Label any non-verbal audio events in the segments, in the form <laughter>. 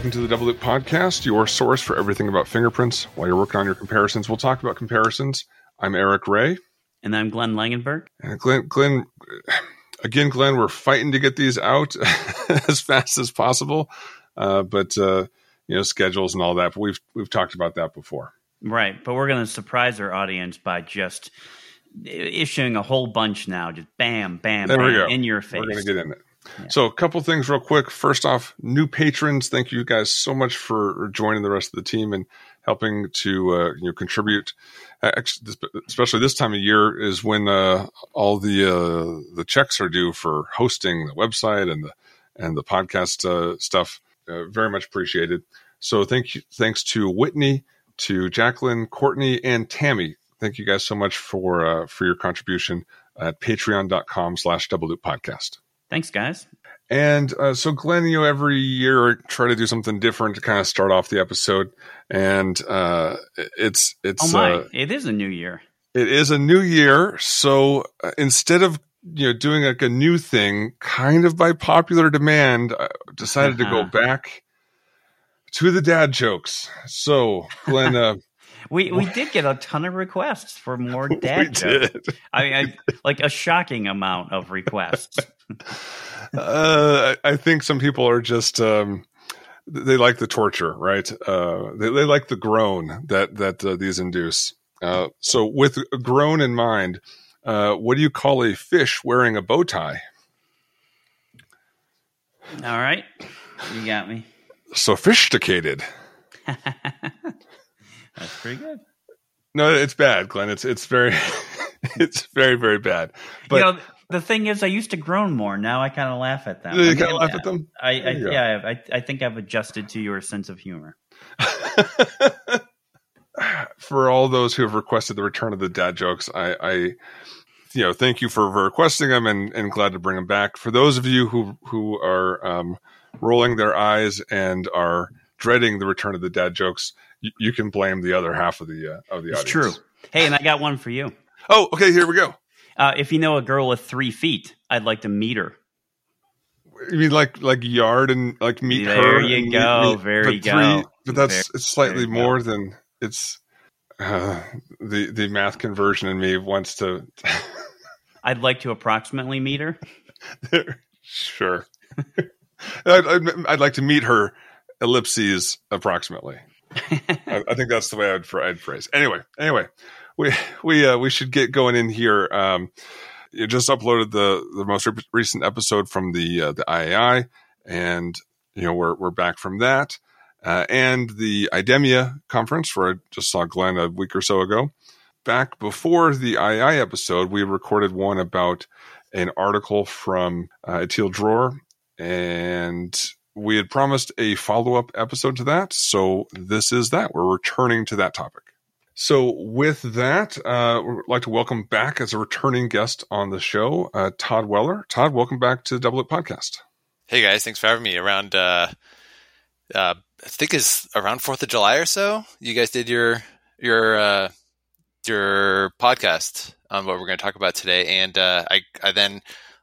welcome to the Double Loop Podcast, your source for everything about fingerprints. While you're working on your comparisons, we'll talk about comparisons. I'm Eric Ray. And I'm Glenn Langenberg. And Glenn, Glenn, again, Glenn, we're fighting to get these out <laughs> as fast as possible, uh, but uh, you know schedules and all that. But we've we've talked about that before, right? But we're going to surprise our audience by just issuing a whole bunch now, just bam, bam, there bam, we go. in your face. We're going to get in it. So, a couple things real quick. First off, new patrons. Thank you guys so much for joining the rest of the team and helping to uh, you know contribute. Especially this time of year is when uh, all the uh, the checks are due for hosting the website and the and the podcast uh, stuff. Uh, very much appreciated. So, thank you. Thanks to Whitney, to Jacqueline, Courtney, and Tammy. Thank you guys so much for uh, for your contribution at Patreon.com/slash Double Loop Podcast. Thanks, guys. And uh, so, Glenn, you know, every year I try to do something different to kind of start off the episode, and uh, it's it's. Oh my! Uh, it is a new year. It is a new year, so uh, instead of you know doing like a new thing, kind of by popular demand, I decided uh-huh. to go uh-huh. back to the dad jokes. So, Glenn. <laughs> We we did get a ton of requests for more <laughs> dad jokes. I mean, I, like a shocking amount of requests. <laughs> uh, I think some people are just um, they like the torture, right? Uh, they, they like the groan that that uh, these induce. Uh, so, with a groan in mind, uh, what do you call a fish wearing a bow tie? All right, you got me. Sophisticated. <laughs> That's pretty good. No, it's bad, Glenn. It's it's very <laughs> it's very very bad. But you know, the thing is, I used to groan more. Now I kind of laugh at them. You kind of laugh at them. I, I yeah, I, I think I've adjusted to your sense of humor. <laughs> for all those who have requested the return of the dad jokes, I, I you know, thank you for, requesting them and, and glad to bring them back. For those of you who who are um, rolling their eyes and are dreading the return of the dad jokes, you, you can blame the other half of the uh, of the it's audience. True. Hey, and I got one for you. Oh, okay. Here we go. Uh, if you know a girl with three feet, I'd like to meet her. You mean like like yard and like meet there her? There you go. Meet, very but go. But that's it's slightly more go. than it's uh, the the math conversion in me wants to. <laughs> I'd like to approximately meet her. sure. <laughs> I'd, I'd, I'd, like to meet her. Ellipses approximately. <laughs> I, I, think that's the way I'd, I'd phrase. Anyway, anyway, we we uh, we should get going in here. Um, you just uploaded the the most re- recent episode from the uh, the IAI, and you know we're we're back from that, uh, and the IDEMIA conference where I just saw Glenn a week or so ago. Back before the IAI episode, we recorded one about an article from uh, Itiel Dror, and we had promised a follow up episode to that. So this is that. We're returning to that topic. So, with that, uh, we'd like to welcome back as a returning guest on the show, uh, Todd Weller. Todd, welcome back to the Double It Podcast. Hey guys, thanks for having me. Around, uh, uh, I think is around Fourth of July or so. You guys did your your uh, your podcast on what we're going to talk about today, and uh, I I then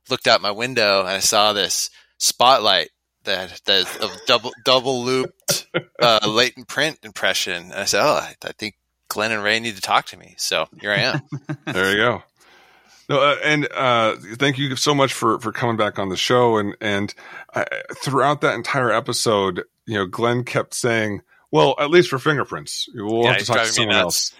looked out my window and I saw this spotlight that that a double double looped uh, latent print impression. And I said, "Oh, I, I think Glenn and Ray need to talk to me. So here I am. <laughs> there you go. No, uh, and uh, thank you so much for for coming back on the show. And and uh, throughout that entire episode, you know, Glenn kept saying, "Well, at least for fingerprints, we'll yeah, have to talk to someone else." <laughs>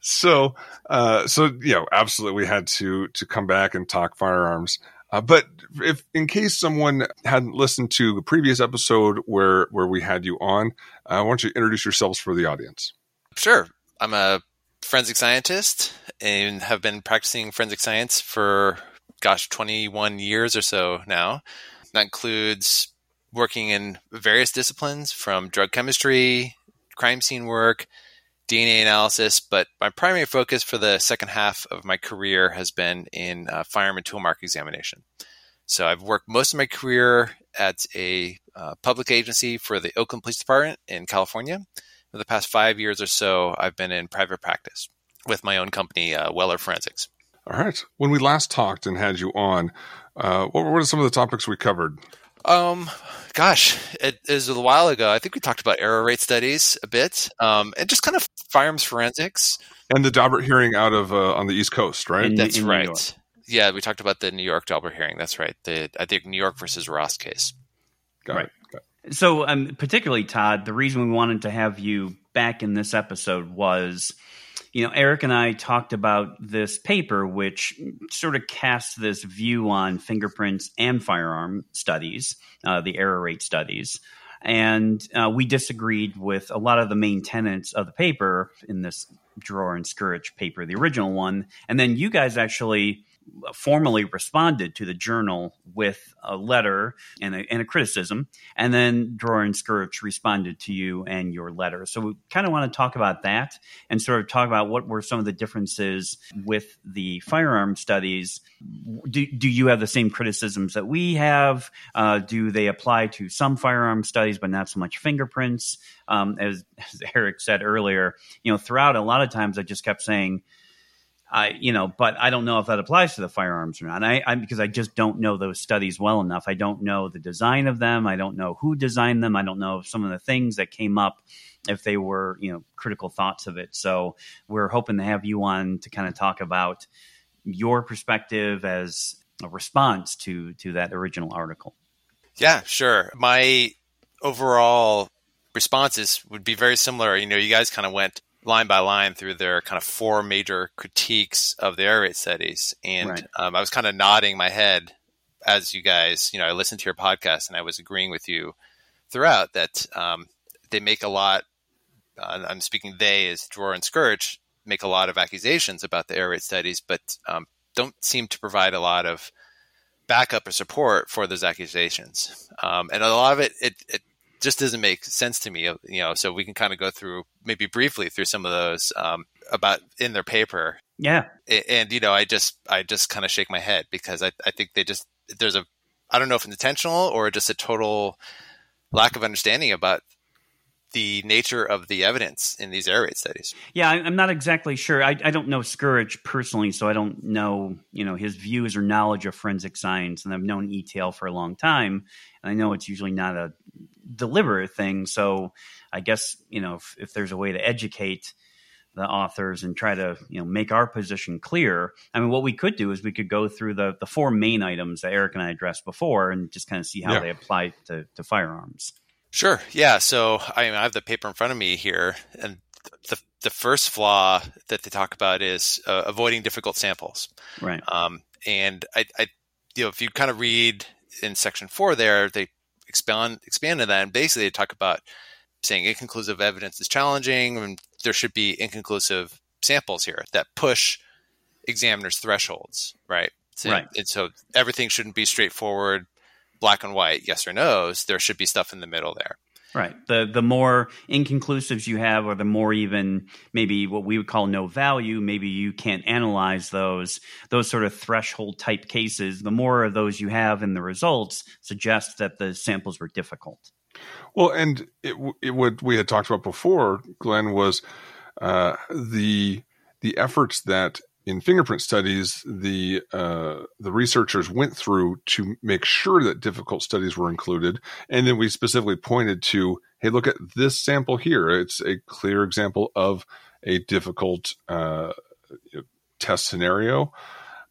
so, uh, so you know, absolutely, we had to to come back and talk firearms. Uh, but if in case someone hadn't listened to the previous episode where where we had you on, uh, don't you introduce yourselves for the audience? Sure, I'm a forensic scientist and have been practicing forensic science for gosh 21 years or so now. That includes working in various disciplines from drug chemistry, crime scene work, DNA analysis, but my primary focus for the second half of my career has been in uh, firearm and tool mark examination. So I've worked most of my career at a uh, public agency for the Oakland Police Department in California. For the past five years or so, I've been in private practice with my own company, uh, Weller Forensics. All right. When we last talked and had you on, uh, what were some of the topics we covered? Um, gosh, it is a while ago. I think we talked about error rate studies a bit, um, and just kind of firearms forensics. And the Daubert hearing out of uh, on the East Coast, right? In, That's in right. Yeah, we talked about the New York Daubert hearing. That's right. The I think New York versus Ross case. Got right. it. Got it. So, um, particularly Todd, the reason we wanted to have you back in this episode was you know, Eric and I talked about this paper, which sort of casts this view on fingerprints and firearm studies, uh, the error rate studies. And uh, we disagreed with a lot of the main tenets of the paper in this Dror and Scurich paper, the original one. And then you guys actually formally responded to the journal with a letter and a, and a criticism, and then Dror and responded to you and your letter. So we kind of want to talk about that and sort of talk about what were some of the differences with the firearm studies. Do, do you have the same criticisms that we have? Uh, do they apply to some firearm studies, but not so much fingerprints? Um, as, as Eric said earlier, you know, throughout a lot of times I just kept saying, I, you know, but I don't know if that applies to the firearms or not. I, I, because I just don't know those studies well enough. I don't know the design of them. I don't know who designed them. I don't know some of the things that came up if they were, you know, critical thoughts of it. So we're hoping to have you on to kind of talk about your perspective as a response to to that original article. Yeah, sure. My overall responses would be very similar. You know, you guys kind of went line by line through their kind of four major critiques of the error rate studies, and right. um, I was kind of nodding my head as you guys, you know, I listened to your podcast and I was agreeing with you throughout that um, they make a lot. Uh, I'm speaking they as Dror and Scurich make a lot of accusations about the error rate studies, but um, don't seem to provide a lot of backup or support for those accusations. Um, and a lot of it, it, it just doesn't make sense to me. You know, so we can kind of go through maybe briefly through some of those um, about in their paper. Yeah, and, you know, I just I just kind of shake my head because I I think they just there's a I don't know if it's intentional or just a total lack of understanding about the nature of the evidence in these error rate studies. Yeah, I'm not exactly sure. I, I, don't know Scurich personally, so I don't know you know his views or knowledge of forensic science. And I've known Itiel for a long time, and I know it's usually not a deliberate thing. So I guess you know if, if there's a way to educate the authors and try to you know make our position clear. I mean, what we could do is we could go through the the four main items that Eric and I addressed before, and just kind of see how yeah. they apply to, to firearms. Sure. Yeah. So I, mean, I have the paper in front of me here, and the the first flaw that they talk about is uh, avoiding difficult samples. Right. Um, and I, I, you know, if you kind of read in section four there, they expand expand on that. And basically they talk about saying inconclusive evidence is challenging and there should be inconclusive samples here that push examiners thresholds right? So, right. and so everything shouldn't be straightforward black and white yes or no's. There should be stuff in the middle there Right. The the more inconclusives you have, or the more even maybe what we would call no value, maybe you can't analyze those those sort of threshold type cases. The more of those you have in the results suggests that the samples were difficult. Well, and it, it what we had talked about before, Glenn, was uh, the the efforts that in fingerprint studies, the uh, the researchers went through to make sure that difficult studies were included, and then we specifically pointed to, hey, look at this sample here. It's a clear example of a difficult uh, test scenario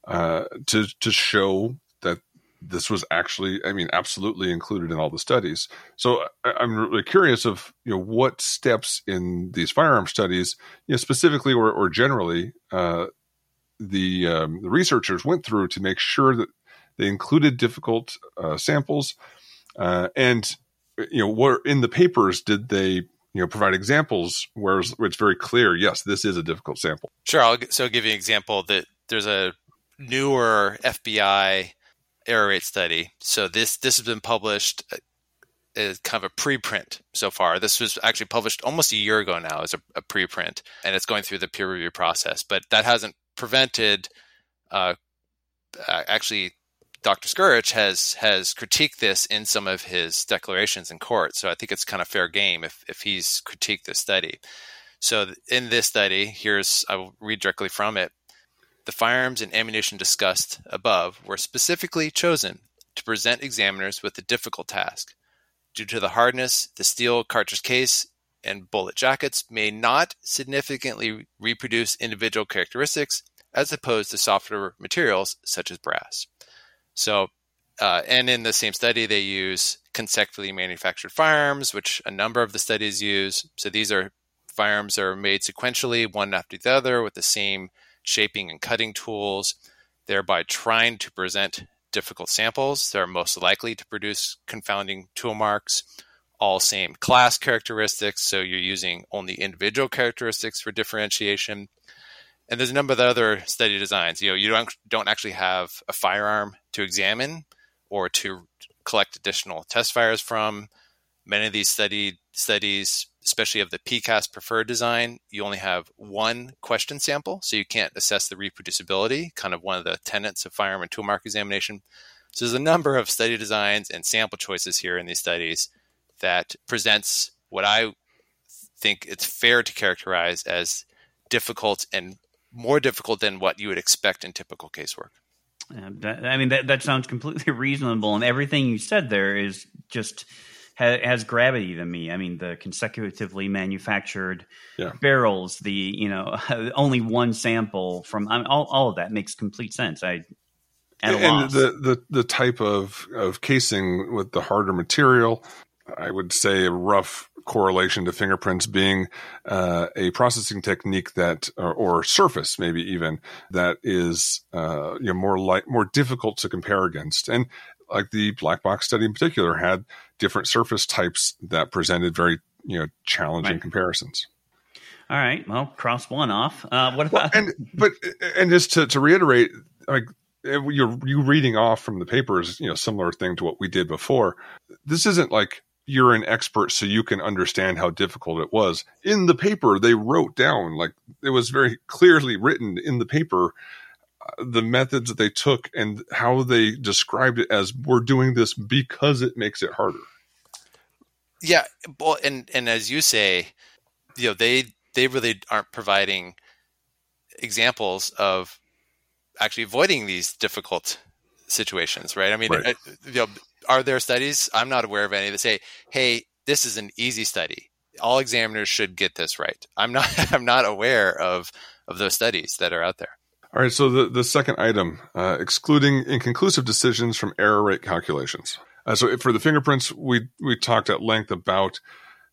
uh, to to show that this was actually, I mean, absolutely included in all the studies. So I, am really curious of you know what steps in these firearm studies, you know, specifically or, or generally, uh, the, um, the researchers went through to make sure that they included difficult uh, samples uh, and you know where in the papers did they you know provide examples where it's very clear yes this is a difficult sample sure i'll so give you an example that there's a newer fbi error rate study so this this has been published uh, as kind of a preprint so far. This was actually published almost a year ago now as a, a preprint, and it's going through the peer review process. But that hasn't prevented. Uh, actually, Dr. Scurich has has critiqued this in some of his declarations in court. So I think it's kind of fair game if if he's critiqued this study. So in this study, here's I will read directly from it. The firearms and ammunition discussed above were specifically chosen to present examiners with a difficult task. Due to the hardness, the steel cartridge case and bullet jackets may not significantly reproduce individual characteristics as opposed to softer materials such as brass. So, uh, and in the same study, they use consecutively manufactured firearms, which a number of the studies use. So these are firearms are made sequentially, one after the other, with the same shaping and cutting tools, thereby trying to present difficult samples that are most likely to produce confounding tool marks. All same class characteristics, so you're using only individual characteristics for differentiation. And there's a number of other study designs. You know, you don't don't actually have a firearm to examine or to collect additional test fires from. Many of these study studies especially of the PCAST preferred design, you only have one question sample, so you can't assess the reproducibility, kind of one of the tenets of firearm and tool mark examination. So there's a number of study designs and sample choices here in these studies that presents what I think it's fair to characterize as difficult and more difficult than what you would expect in typical casework. that, I mean, that, that sounds completely <laughs> reasonable, and everything you said there is just – has, has gravity to me. I mean, the consecutively manufactured yeah. barrels, the you know <laughs> only one sample from I mean, all all of that makes complete sense. I and the, the the type of of casing with the harder material, I would say a rough correlation to fingerprints being uh, a processing technique that or, or, surface maybe even that is uh, you know more light more difficult to compare against and like the black box study in particular had different surface types that presented very you know challenging right. comparisons. All right, well, cross one off. Uh, what about well, and but and just to, to reiterate, like you're you reading off from the papers, you know, similar thing to what we did before. This isn't like you're an expert so you can understand how difficult it was. In the paper, they wrote down like it was very clearly written in the paper the methods that they took and how they described it as we're doing this because it makes it harder. Yeah, well, and and as you say, you know, they they really aren't providing examples of actually avoiding these difficult situations, right? I mean, right. Uh, you know, are there studies? I'm not aware of any that say, "Hey, this is an easy study. All examiners should get this right." I'm not. <laughs> I'm not aware of of those studies that are out there. All right. So the, the second item, uh, excluding inconclusive decisions from error rate calculations. Uh, so for the fingerprints, we we talked at length about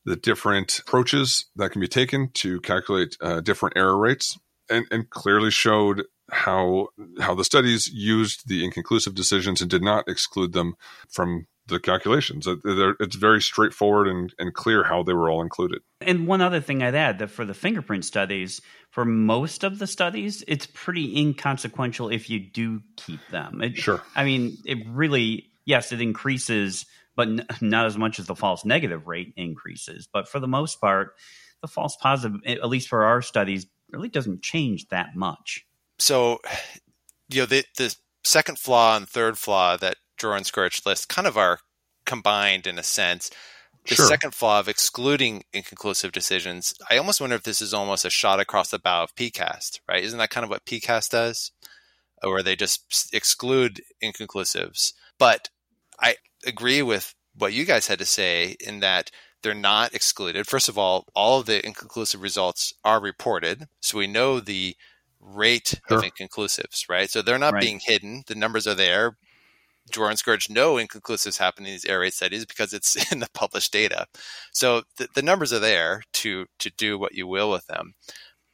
the different approaches that can be taken to calculate uh, different error rates, and, and clearly showed how how the studies used the inconclusive decisions and did not exclude them from the calculations. It's very straightforward and, and clear how they were all included. And one other thing I'd add that for the fingerprint studies, for most of the studies, it's pretty inconsequential if you do keep them. It, sure. I mean, it really, yes, it increases, but n- not as much as the false negative rate increases. But for the most part, the false positive, at least for our studies, really doesn't change that much. So, you know, the, the second flaw and third flaw that Dror and Scurich list kind of are combined in a sense. The sure. second flaw of excluding inconclusive decisions, I almost wonder if this is almost a shot across the bow of PCAST, right? Isn't that kind of what PCAST does? Where they just exclude inconclusives. But I agree with what you guys had to say in that they're not excluded. First of all, all of the inconclusive results are reported. So we know the rate sure. of inconclusives, right? So they're not right. being hidden. The numbers are there. And Scurich know inconclusives happen in these error rate studies because it's <laughs> in the published data. So the, the numbers are there to to do what you will with them.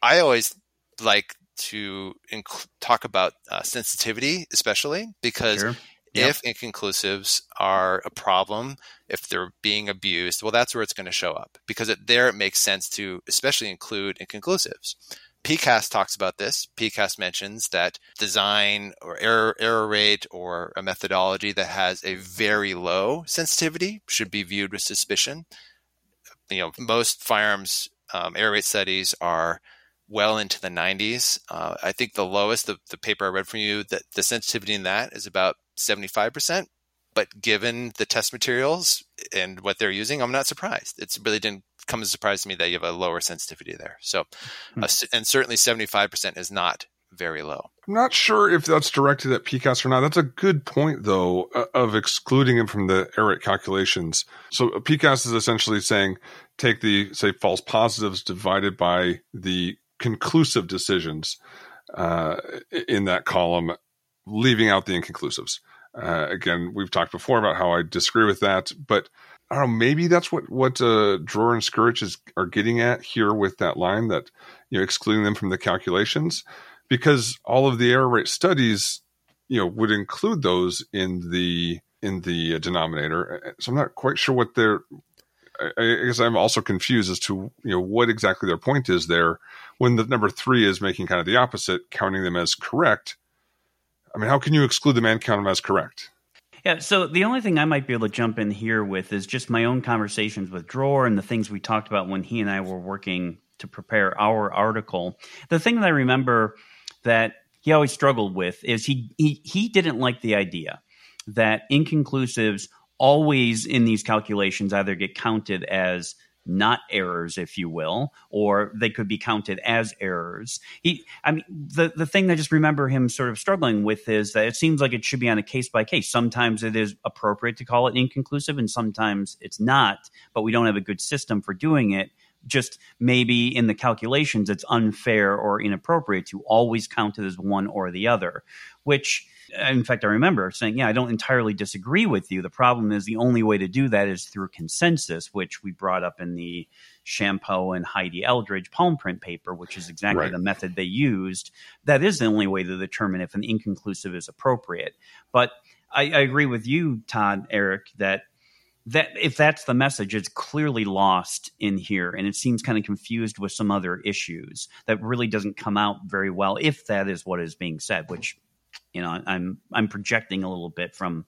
I always like to inc- talk about uh, sensitivity, especially because sure. If inconclusives are a problem, if they're being abused, well, that's where it's going to show up because it, there it makes sense to especially include inconclusives. PCAST talks about this. PCAST mentions that design or error, error rate or a methodology that has a very low sensitivity should be viewed with suspicion. You know, most firearms um, error rate studies are well into the 90s. Uh, I think the lowest, the, the paper I read from you, that the sensitivity in that is about 75%. But given the test materials and what they're using, I'm not surprised. It really didn't come as a surprise to me that you have a lower sensitivity there. So, mm-hmm. uh, and certainly 75% is not very low. I'm not sure if that's directed at PCAST or not. That's a good point, though, of excluding him from the error calculations. So PCAST is essentially saying take the say false positives divided by the conclusive decisions uh, in that column, leaving out the inconclusives. Uh, again, we've talked before about how I disagree with that, but I don't know. Maybe that's what what uh, Dror and Scurich is are getting at here with that line that you know excluding them from the calculations, because all of the error rate studies you know would include those in the in the denominator. So I'm not quite sure what their I guess I'm also confused as to you know what exactly their point is there when the number three is making kind of the opposite, counting them as correct. I mean, how can you exclude the man count as correct? Yeah, so the only thing I might be able to jump in here with is just my own conversations with Dror and the things we talked about when he and I were working to prepare our article. The thing that I remember that he always struggled with is he he, he didn't like the idea that inconclusives always in these calculations either get counted as not errors, if you will, or they could be counted as errors. He, I mean, the the thing I just remember him sort of struggling with is that it seems like it should be on a case by case. Sometimes it is appropriate to call it inconclusive, and sometimes it's not. But we don't have a good system for doing it. Just maybe in the calculations, it's unfair or inappropriate to always count it as one or the other, which in fact, I remember saying, yeah, I don't entirely disagree with you. The problem is the only way to do that is through consensus, which we brought up in the Champod and Heidi Eldridge palm print paper, which is exactly right. the method they used. That is the only way to determine if an inconclusive is appropriate. But I, I agree with you, Todd, Eric, that that if that's the message, it's clearly lost in here, and it seems kind of confused with some other issues that really doesn't come out very well if that is what is being said, which you know i'm i'm projecting a little bit from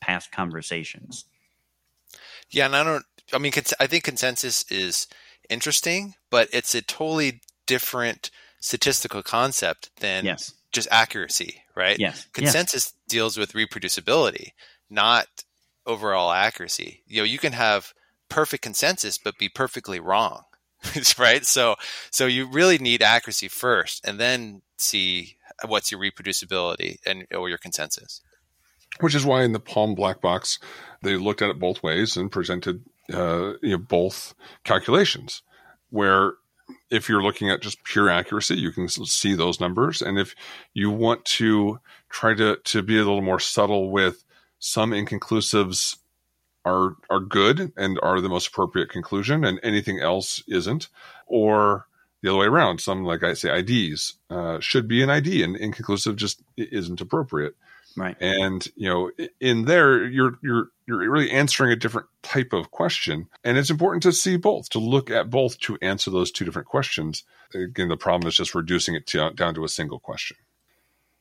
past conversations. Yeah and i don't i mean i think consensus is interesting but it's a totally different statistical concept than yes. just accuracy right? Yes. Consensus yes. deals with reproducibility not overall accuracy. You know you can have perfect consensus but be perfectly wrong <laughs> right? So so you really need accuracy first and then see what's your reproducibility and or your consensus. Which is why in the Palm black box they looked at it both ways and presented uh, you know, both calculations. Where if you're looking at just pure accuracy, you can see those numbers, and if you want to try to to be a little more subtle with some inconclusives are are good and are the most appropriate conclusion, and anything else isn't, or the other way around. Some, like I say, IDs uh, should be an ID, and inconclusive just isn't appropriate. Right. And you know, in there, you're you're you're really answering a different type of question, and it's important to see both, to look at both, to answer those two different questions. Again, the problem is just reducing it to, down to a single question.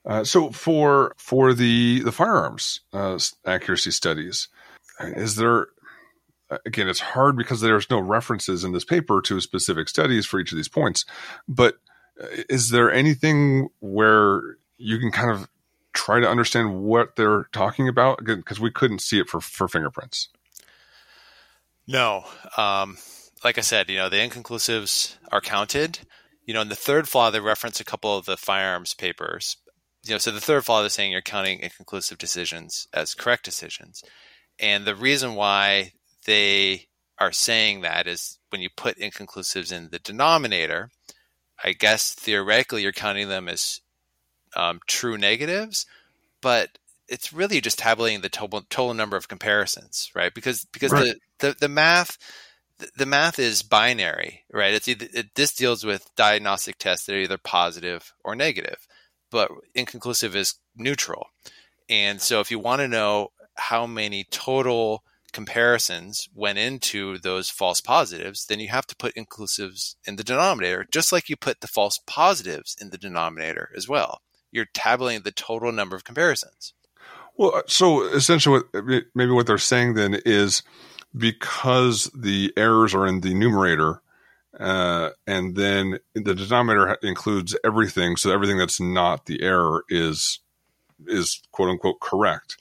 Uh, so for for the the firearms uh, accuracy studies, is there again, it's hard because there's no references in this paper to specific studies for each of these points. But uh, is there anything where you can kind of try to understand what they're talking about? Because we couldn't see it for, for fingerprints. No. Um, like I said, you know, the inconclusives are counted. You know, in the third flaw, they reference a couple of the firearms papers. You know, so the third flaw, they're saying you're counting inconclusive decisions as correct decisions. And the reason why they are saying that is when you put inconclusives in the denominator, I guess theoretically you're counting them as um, true negatives, but it's really just tabulating the total, total number of comparisons, right? Because because right. The, the the math the math is binary, right? It's either it, this deals with diagnostic tests that are either positive or negative, but inconclusive is neutral. And so if you want to know how many total comparisons went into those false positives, then you have to put inclusives in the denominator, just like you put the false positives in the denominator as well. You're tabulating the total number of comparisons. Well, uh, so essentially, what, maybe what they're saying then is because the errors are in the numerator, uh, and then the denominator includes everything, so everything that's not the error is is quote unquote correct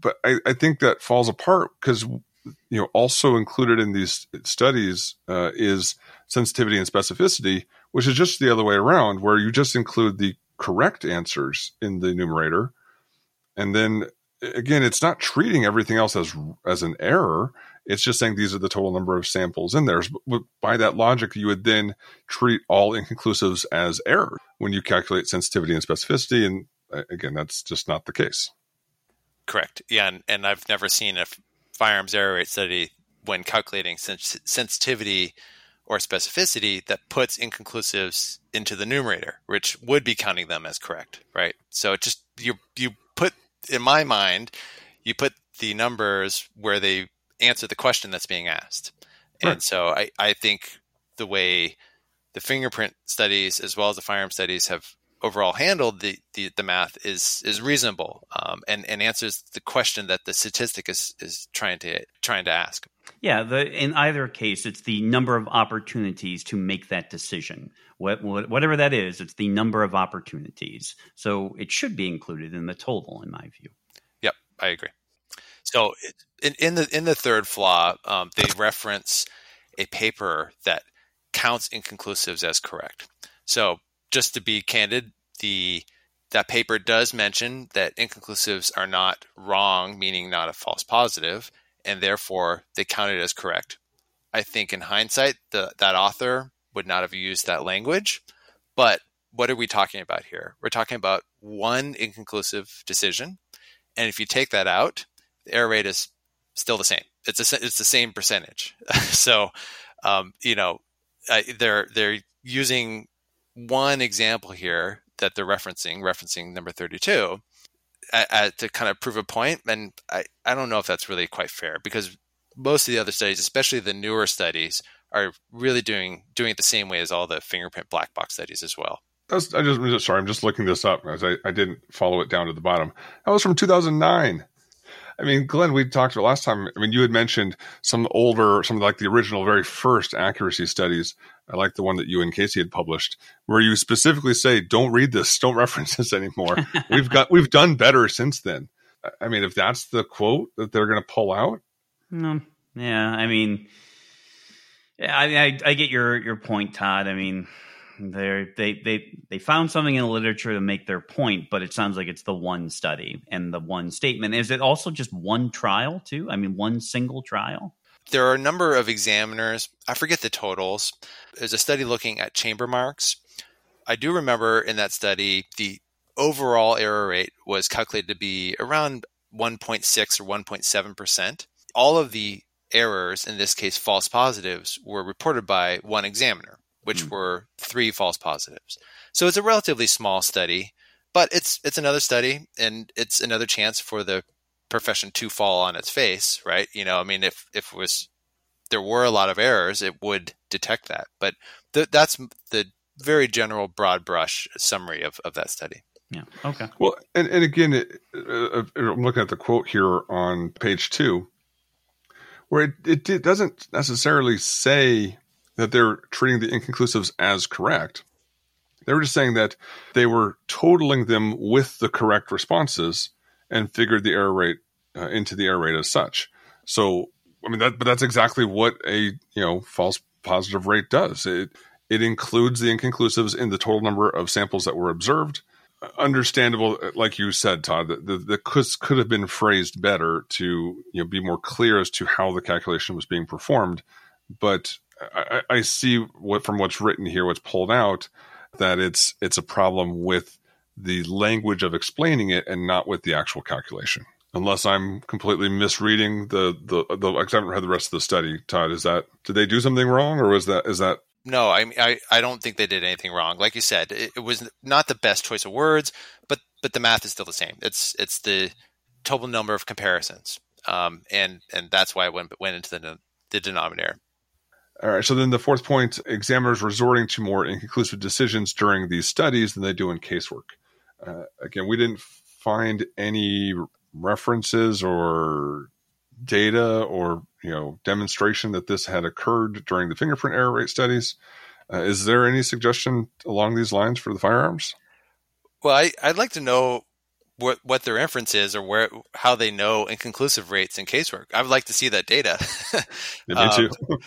but I, I think that falls apart because you know also included in these studies uh, is sensitivity and specificity, which is just the other way around, where you just include the correct answers in the numerator. And then again, it's not treating everything else as as an error. It's just saying these are the total number of samples in there. By that logic, you would then treat all inconclusives as error when you calculate sensitivity and specificity. And again, that's just not the case. Correct. Yeah, and, and I've never seen a firearms error rate study when calculating sens- sensitivity or specificity that puts inconclusives into the numerator, which would be counting them as correct, right? So it just you you put in my mind, you put the numbers where they answer the question that's being asked. Right. And so I, I think the way the fingerprint studies as well as the firearm studies have overall handled the, the, the math is is reasonable um, and, and answers the question that the statistic is, is trying to trying to ask. Yeah, the, in either case, it's the number of opportunities to make that decision. What, what, whatever that is, it's the number of opportunities. So it should be included in the total, in my view. Yep, I agree. So in, in the in the third flaw, um, they reference a paper that counts inconclusives as correct. So just to be candid, the that paper does mention that inconclusives are not wrong, meaning not a false positive, and therefore they count it as correct. I think in hindsight, the, that author would not have used that language. But what are we talking about here? We're talking about one inconclusive decision. And if you take that out, the error rate is still the same. It's a, it's the same percentage. <laughs> so, um, you know, they're they're using one example here that they're referencing, referencing number 32, to kind of prove a point. And I, I don't know if that's really quite fair because most of the other studies, especially the newer studies, are really doing doing it the same way as all the fingerprint black box studies as well. That's, I just sorry, I'm just looking this up as I, I didn't follow it down to the bottom. That was from 2009. I mean, Glenn, we talked about last time. I mean, you had mentioned some older, some like the original, very first accuracy studies. I like the one that you and Casey had published, where you specifically say, "Don't read this, don't <laughs> reference this anymore." <laughs> we've got, we've done better since then. I mean, if that's the quote that they're going to pull out, no, yeah. I mean, I, I, I get your your point, Todd. I mean, they they they they found something in the literature to make their point, but it sounds like it's the one study and the one statement. Is it also just one trial too? I mean, one single trial. There are a number of examiners. I forget the totals. There's a study looking at chamber marks. I do remember in that study the overall error rate was calculated to be around 1.6 or 1.7 percent. All of the errors, in this case false positives, were reported by one examiner which mm. were three false positives. So it's a relatively small study, but it's it's another study and it's another chance for the profession to fall on its face, right? You know, I mean, if if it was there were a lot of errors, it would detect that. But th- that's the very general, broad brush summary of, of that study. Yeah. Okay. Well, and, and again, it, uh, I'm looking at the quote here on page two, where it, it, it doesn't necessarily say that they're treating the inconclusives as correct. They were just saying that they were totaling them with the correct responses and figured the error rate uh, into the error rate as such. So, I mean, that, but that's exactly what a you know false positive rate does. It it includes the inconclusives in the total number of samples that were observed. Understandable, like you said, Todd, that the, the could, could have been phrased better to you know be more clear as to how the calculation was being performed. But I, I see what from what's written here, what's pulled out, that it's it's a problem with the language of explaining it and not with the actual calculation. Unless I'm completely misreading the the, the I haven't read the rest of the study. Todd, is that did they do something wrong, or was that is that no, I, I I don't think they did anything wrong. Like you said, it, it, was not the best choice of words, but but the math is still the same. It's it's the total number of comparisons, um, and and that's why it went went into the the denominator. All right. So then the fourth point examiners resorting to more inconclusive decisions during these studies than they do in casework. Uh, again, we didn't find any references or data or you know demonstration that this had occurred during the fingerprint error rate studies. Uh, is there any suggestion along these lines for the firearms? Well, I, I'd like to know what what their inference is or where how they know inconclusive rates in casework. I would like to see that data. <laughs> yeah, me too. Um,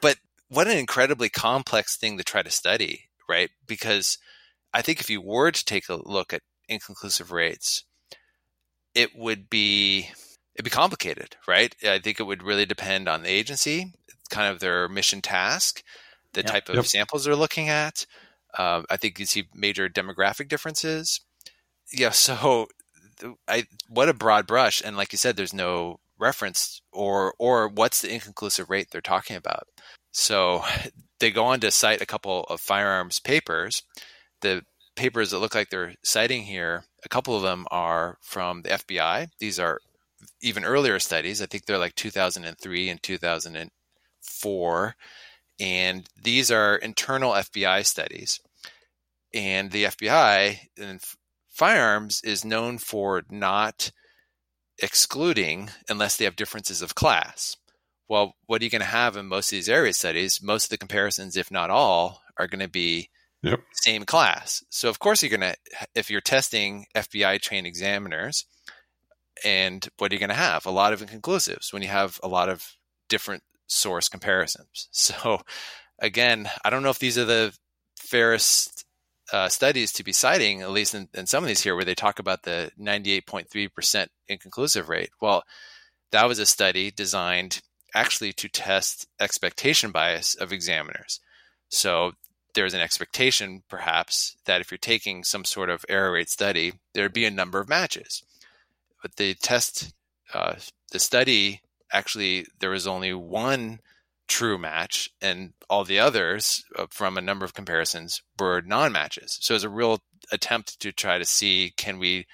but what an incredibly complex thing to try to study, right? Because I think if you were to take a look at inconclusive rates, it would be it'd be complicated, right? I think it would really depend on the agency, kind of their mission task, the yep. type of yep. samples they're looking at. Uh, I think you see major demographic differences. Yeah, <laughs> so I what a broad brush, and like you said, there's no reference or or what's the inconclusive rate they're talking about. So <laughs> they go on to cite a couple of firearms papers. The papers that look like they're citing here, a couple of them are from the FBI. These are even earlier studies. I think they're like 2003 and 2004. And these are internal FBI studies. And the FBI in firearms is known for not excluding unless they have differences of class. Well, what are you going to have in most of these area studies? Most of the comparisons, if not all, are going to be yep. same class. So, of course, you're going to, if you're testing FBI trained examiners, and what are you going to have? A lot of inconclusives when you have a lot of different source comparisons. <laughs> So, again, I don't know if these are the fairest uh, studies to be citing, at least in, in, some of these here, where they talk about the 98.3% inconclusive rate. Well, that was a study designed actually to test expectation bias of examiners. So there's an expectation, perhaps, that if you're taking some sort of error rate study, there'd be a number of matches. But the test, uh, the study, actually, there was only one true match, and all the others uh, from a number of comparisons were non matches. So it was a real attempt to try to see can we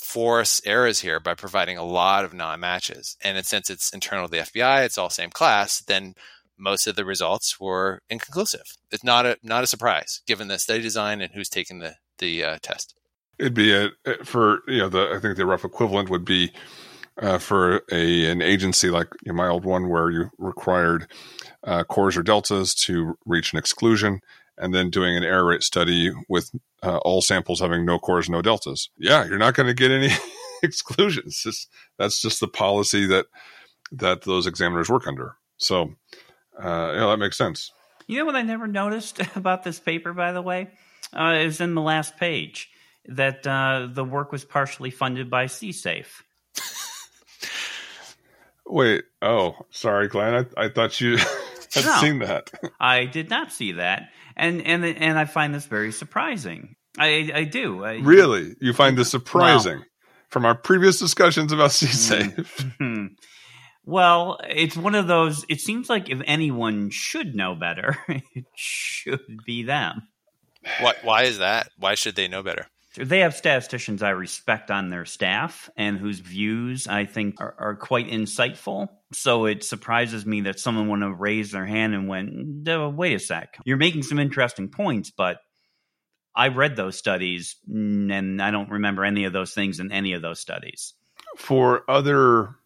force errors here by providing a lot of non matches. And since it's internal to the FBI, it's all same class, then most of the results were inconclusive. It's not a not a surprise given the study design and who's taking the the uh, test. It'd be a for you know the I think the rough equivalent would be uh, for a an agency like my old one where you required uh, cores or deltas to reach an exclusion, and then doing an error rate study with uh, all samples having no cores, no deltas. Yeah, you're not going to get any <laughs> exclusions. Just, that's just the policy that that those examiners work under. So, uh, yeah, that makes sense. You know what I never noticed <laughs> about this paper, by the way, uh, is in the last page that uh, the work was partially funded by CSAFE. Wait, oh, sorry, Glenn. I, I thought you <laughs> had no, seen that. <laughs> I did not see that, and and and I find this very surprising. I I do. I, really, you find this surprising well, from our previous discussions about CSAFE? Mm-hmm. <laughs> Well, it's one of those. It seems like if anyone should know better, it should be them. Why? Why is that? Why should they know better? They have statisticians I respect on their staff and whose views I think are, are quite insightful. So it surprises me that someone would have raised their hand and went, wait a sec, you're making some interesting points, but I read those studies and I don't remember any of those things in any of those studies. For other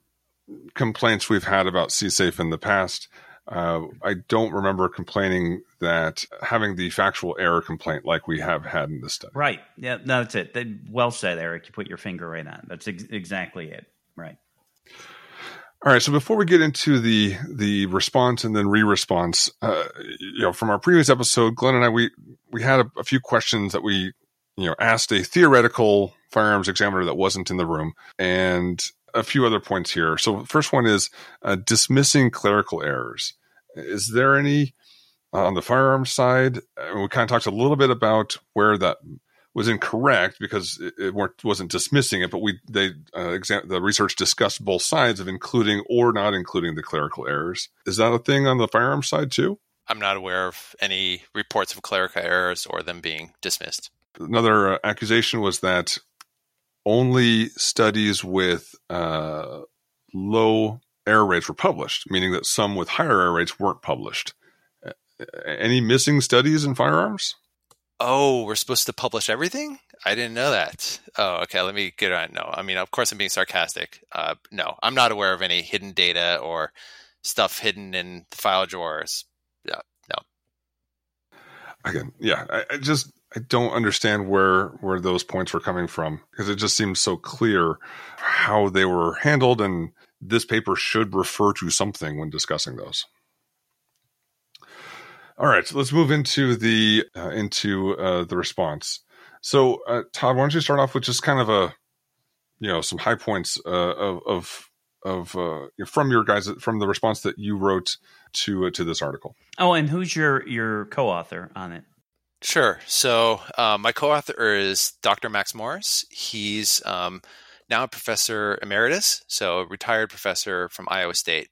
complaints we've had about CSAFE in the past, uh, I don't remember complaining that having the factual error complaint like we have had in this study. Right. Yeah, no, that's it. Well said, Eric. You put your finger right on. That's ex- exactly it. Right. All right. So before we get into the the response and then re-response, uh, you know, from our previous episode, Glenn and I we we had a, a few questions that we you know asked a theoretical firearms examiner that wasn't in the room, and a few other points here. So, first one is uh, dismissing clerical errors. Is there any uh, on the firearms side? Uh, we kind of talked a little bit about where that was incorrect because it, it wasn't dismissing it, but we they uh, exam- the research discussed both sides of including or not including the clerical errors. Is that a thing on the firearms side too? I'm not aware of any reports of clerical errors or them being dismissed. Another uh, accusation was that only studies with uh, low error rates were published, meaning that some with higher error rates weren't published. Any missing studies in firearms? Oh, we're supposed to publish everything? I didn't know that. Oh, okay. Let me get on. No, I mean, of course, I'm being sarcastic. Uh, no, I'm not aware of any hidden data or stuff hidden in file drawers. Yeah, no. Again, yeah, I, I just I don't understand where where those points were coming from because it just seems so clear how they were handled, and this paper should refer to something when discussing those. All right, so let's move into the uh, into uh, the response. So, uh, Todd, why don't you start off with just kind of a, you know, some high points uh, of of of uh, from your guys from the response that you wrote to uh, to this article. Oh, and who's your your co-author on it? Sure. So uh, my co-author is Dr. Max Morris. He's um, now a professor emeritus, so a retired professor from Iowa State.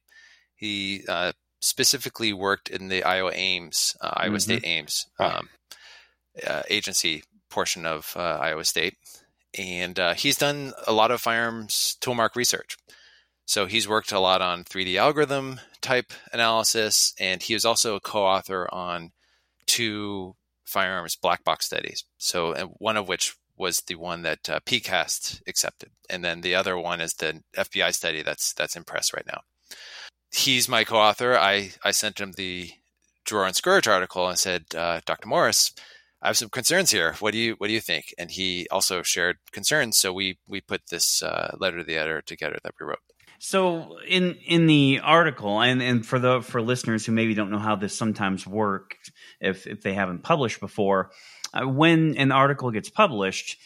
He uh, specifically worked in the Iowa Ames, uh, Iowa mm-hmm. State Ames um, uh, agency portion of uh, Iowa State, and uh, he's done a lot of firearms toolmark research. So he's worked a lot on 3D algorithm type analysis, and he was also a co-author on two firearms black box studies. So one of which was the one that uh, PCAST accepted, and then the other one is the FBI study that's that's in press right now. He's my co-author. I I sent him the Dror and Scurich article and said, uh, Dr. Morris, I have some concerns here. What do you what do you think? And he also shared concerns, so we we put this uh, letter to the editor together that we wrote. So in in the article, and and for the for listeners who maybe don't know how this sometimes works, if if they haven't published before, uh, when an article gets published,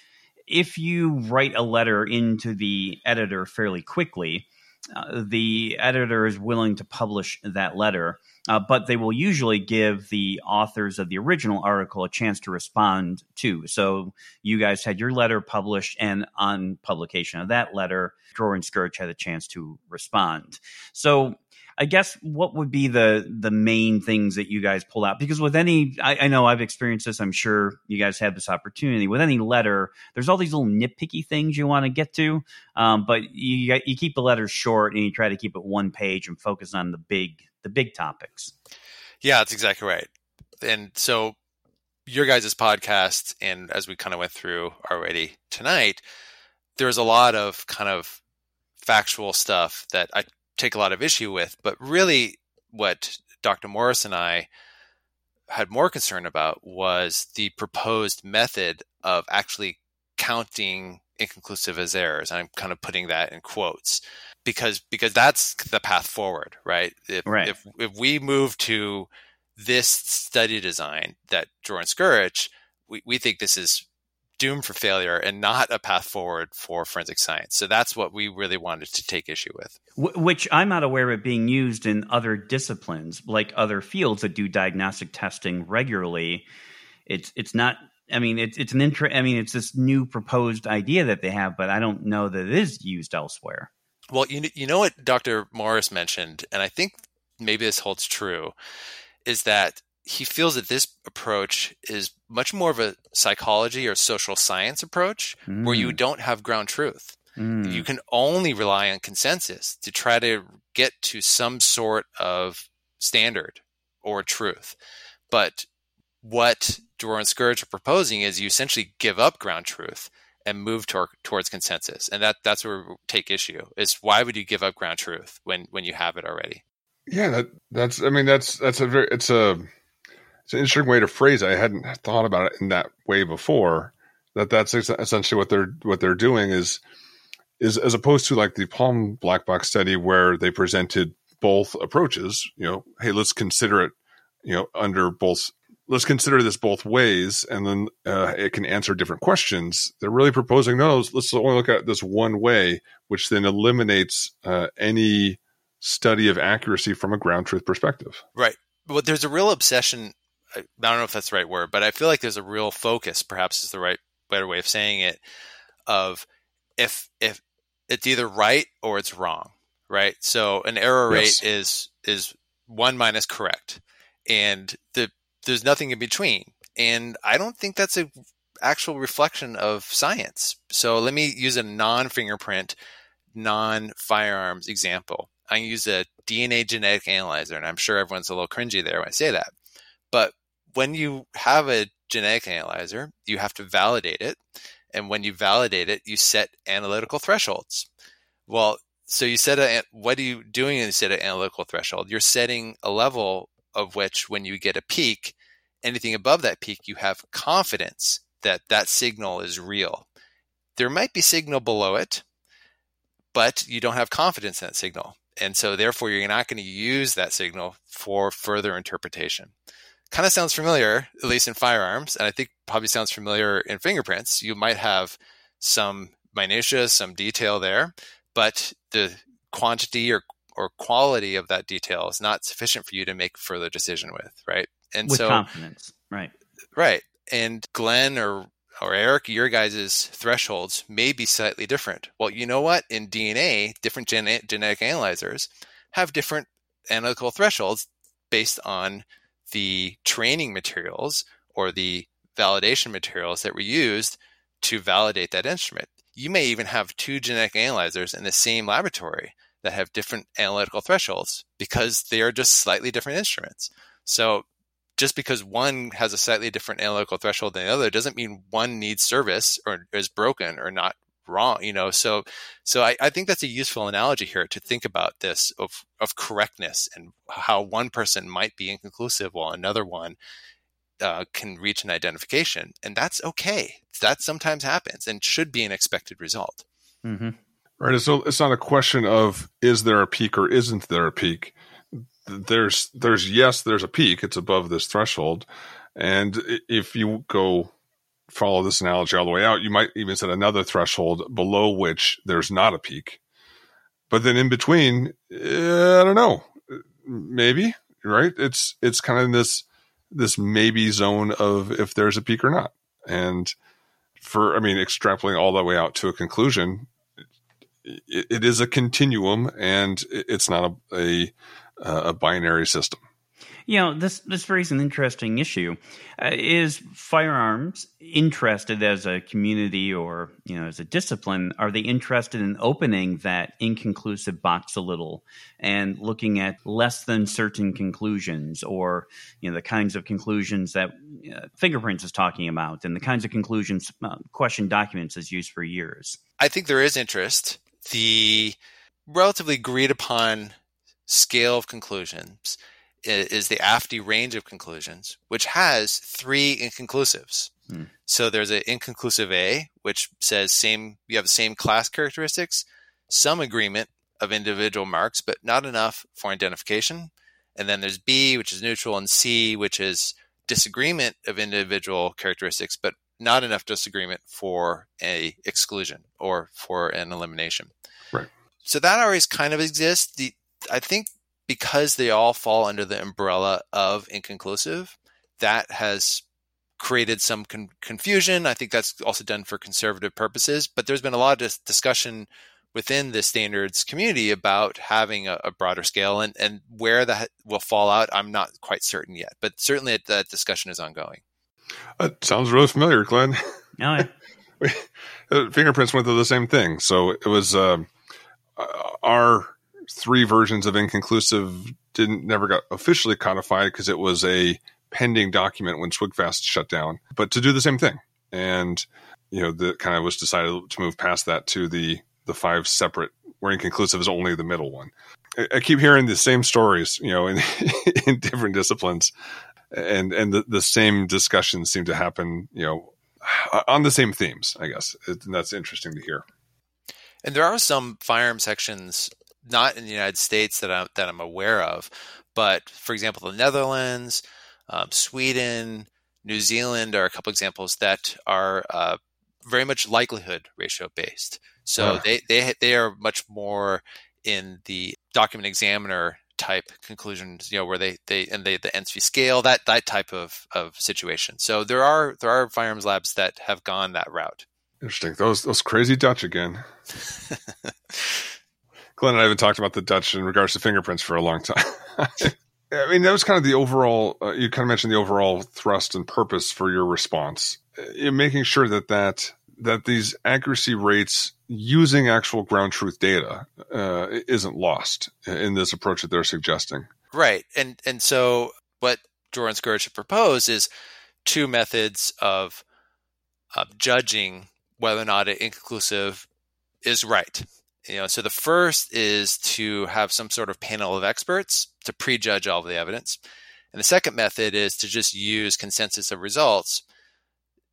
if you write a letter into the editor fairly quickly, uh, the editor is willing to publish that letter uh, but they will usually give the authors of the original article a chance to respond too. So you guys had your letter published, and on publication of that letter, Dror and Scurich had a chance to respond. So I guess what would be the the main things that you guys pull out? Because with any, I, I, know I've experienced this. I'm sure you guys have this opportunity. With any letter, there's all these little nitpicky things you want to get to, um, but you you keep the letters short and you try to keep it one page and focus on the big the big topics. Yeah, that's exactly right. And so your guys' podcast, and as we kind of went through already tonight, there's a lot of kind of factual stuff that I take a lot of issue with. But really, what Dr. Morris and I had more concern about was the proposed method of actually counting inconclusive as errors. I'm kind of putting that in quotes because because that's the path forward, right? If right. if if we move to this study design that Dror and Scurich, we, we think this is doomed for failure and not a path forward for forensic science. So that's what we really wanted to take issue with. Which I'm not aware of being used in other disciplines, like other fields that do diagnostic testing regularly. It's it's not. I mean, it's it's an intro. I mean, it's this new proposed idea that they have, but I don't know that it is used elsewhere. Well, you you know what Dr. Morris mentioned, and I think maybe this holds true, is that he feels that this approach is much more of a psychology or social science approach mm. where you mm. don't have ground truth. Mm. You can only rely on consensus to try to get to some sort of standard or truth. But what Dror and Scurich are proposing is you essentially give up ground truth and move tor- towards consensus. And that that's where we take issue is why would you give up ground truth when when you have it already? Yeah, that that's I mean that's that's a very it's a it's an interesting way to phrase it. I hadn't thought about it in that way before. That that's essentially what they're what they're doing is is as opposed to like the Palm black box study where they presented both approaches. You know, hey, let's consider it. You know, under both let's consider this both ways and then uh, it can answer different questions they're really proposing those let's only look at this one way which then eliminates uh, any study of accuracy from a ground truth perspective right But there's a real obsession i don't know if that's the right word but i feel like there's a real focus perhaps is the right better way of saying it of if if it's either right or it's wrong right so an error yes. rate is is one minus correct and the there's nothing in between. And I don't think that's a actual reflection of science. So let me use a non-fingerprint, non-firearms example. I use a DNA genetic analyzer, and I'm sure everyone's a little cringy there when I say that. But when you have a genetic analyzer, you have to validate it. And when you validate it, you set analytical thresholds. Well, so you set a, what are you doing in set an analytical threshold? You're setting a level of which when you get a peak, anything above that peak, you have confidence that that signal is real. There might be signal below it, but you don't have confidence in that signal. And so therefore you're not going to use that signal for further interpretation. Kind of sounds familiar, at least in firearms, and I think probably sounds familiar in fingerprints. You might have some minutia, some detail there, but the quantity or or quality of that detail is not sufficient for you to make further decision with, right? And with so confidence, right? Right. And Glenn or or Eric, your guys' thresholds may be slightly different. Well, you know what? In DNA, different gen- genetic analyzers have different analytical thresholds based on the training materials or the validation materials that were used to validate that instrument. You may even have two genetic analyzers in the same laboratory that have different analytical thresholds because they are just slightly different instruments. So just because one has a slightly different analytical threshold than the other doesn't mean one needs service or is broken or not wrong you know so so I, I think that's a useful analogy here to think about this of of correctness and how one person might be inconclusive while another one uh, can reach an identification and that's okay. That sometimes happens and should be an expected result. Mm-hmm. right so it's not a question of is there a peak or isn't there a peak? There's there's yes there's a peak. It's above this threshold. And if you go follow this analogy all the way out you might even set another threshold below which there's not a peak. But then in between eh, i don't know. Maybe right? It's it's kind of this this maybe zone of if there's a peak or not. And for i mean extrapolating all the way out to a conclusion it, it is a continuum and it's not a, a a binary system. You know, this this raises an interesting issue. Uh, is firearms interested as a community or you know as a discipline? Are they interested in opening that inconclusive box a little and looking at less than certain conclusions, or you know the kinds of conclusions that uh, fingerprints is talking about, and the kinds of conclusions uh, question documents has used for years? I think there is interest. The relatively agreed upon scale of conclusions is the AFTE range of conclusions, which has three inconclusives. Hmm. So there's an inconclusive A, which says same you have the same class characteristics, some agreement of individual marks, but not enough for identification. And then there's B, which is neutral, and C, which is disagreement of individual characteristics, but not enough disagreement for a exclusion or for an elimination. Right. So that always kind of exists. The I think because they all fall under the umbrella of inconclusive, that has created some con- confusion. I think that's also done for conservative purposes, but there's been a lot of discussion within the standards community about having a, a, broader scale and, and where that will fall out. I'm not quite certain yet, but certainly that discussion is ongoing. That sounds really familiar, Glenn. Oh, yeah. Uh, <laughs> fingerprints went through the same thing. So it was uh, our three versions of inconclusive didn't never got officially codified because it was a pending document when SWGFAST shut down. But to do the same thing, and you know, the kind of was decided to move past that to the the five separate where inconclusive is only the middle one. I, I keep hearing the same stories, you know, in <laughs> in different disciplines, and and the, the same discussions seem to happen, you know, on the same themes. I guess and that's interesting to hear. And there are some firearm sections not in the United States that I'm that I'm aware of, but for example, the Netherlands, um, Sweden, New Zealand are a couple examples that are uh, very much likelihood ratio based. So they they they are much more in the document examiner type conclusions, you know, where they they and they the ENFSI scale that that type of of situation. So there are there are firearms labs that have gone that route. Interesting. Those those crazy Dutch again. <laughs> Glenn and I haven't talked about the Dutch in regards to fingerprints for a long time. <laughs> I mean, that was kind of the overall. Uh, you kind of mentioned the overall thrust and purpose for your response, uh, making sure that that that these accuracy rates using actual ground truth data uh, isn't lost in this approach that they're suggesting. Right, and and so what Dror and Scurich proposed is two methods of of judging whether or not an inconclusive is right you know so the first is to have some sort of panel of experts to prejudge all of the evidence and the second method is to just use consensus of results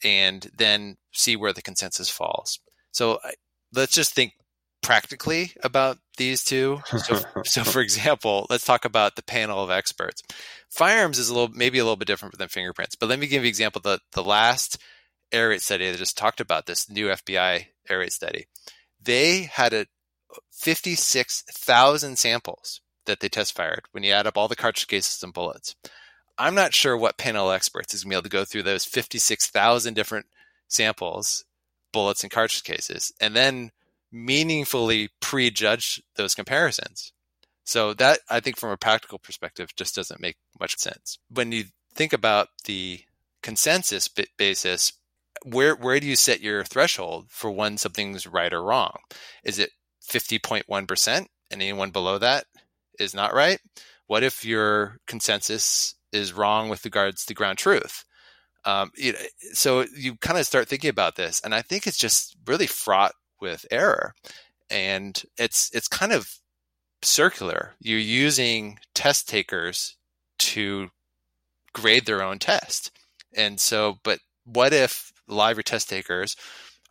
and then see where the consensus falls so let's just think practically about these two. So, so, <laughs> for example, let's talk about the panel of experts. Firearms is a little, maybe a little bit different than fingerprints, but let me give you an example. The the last error rate study that just talked about this new FBI error rate study, they had a 56,000 samples that they test fired when you add up all the cartridge cases and bullets. I'm not sure what panel experts is going to be able to go through those 56,000 different samples, bullets, and cartridge cases, and then meaningfully prejudge those comparisons. So that I think from a practical perspective just doesn't make much sense. When you think about the consensus basis, where where do you set your threshold for when something's right or wrong? Is it 50.1% and anyone below that is not right? What if your consensus is wrong with regards to ground truth? Um, you know, so you kind of start thinking about this, and I think it's just really fraught with error, and it's it's kind of circular. You're using test takers to grade their own test, and so, but what if your test takers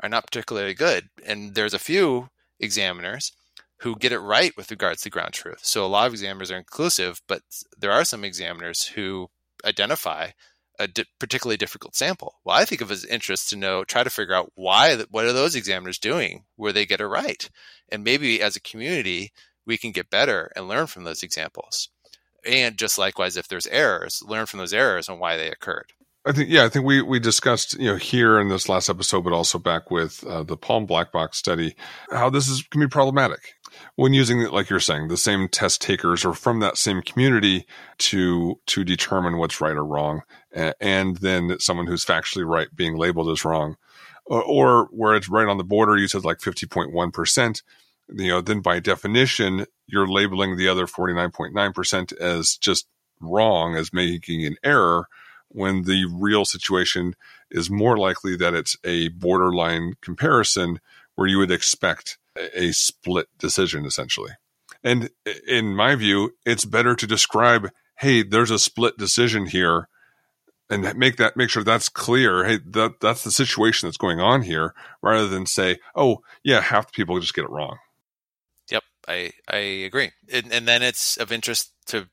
are not particularly good, and there's a few examiners who get it right with regards to ground truth. So a lot of examiners are inclusive, but there are some examiners who identify a di- particularly difficult sample. Well, I think of as interest to know, try to figure out why, what are those examiners doing where they get it right? And maybe as a community, we can get better and learn from those examples. And just likewise, if there's errors, learn from those errors and why they occurred. I think yeah, I think we we discussed you know here in this last episode, but also back with uh, the Palm Black Box study, how this is can be problematic when using like you're saying the same test takers or from that same community to to determine what's right or wrong, and then someone who's factually right being labeled as wrong, or, or where it's right on the border. You said like fifty point one percent. You know, then by definition, you're labeling the other forty nine point nine percent as just wrong, as making an error when the real situation is more likely that it's a borderline comparison where you would expect a split decision essentially. And in my view, it's better to describe, hey, there's a split decision here and make that make sure that's clear. Hey, that that's the situation that's going on here, rather than say, oh, yeah, half the people just get it wrong. Yep, I I agree. And, and then it's of interest to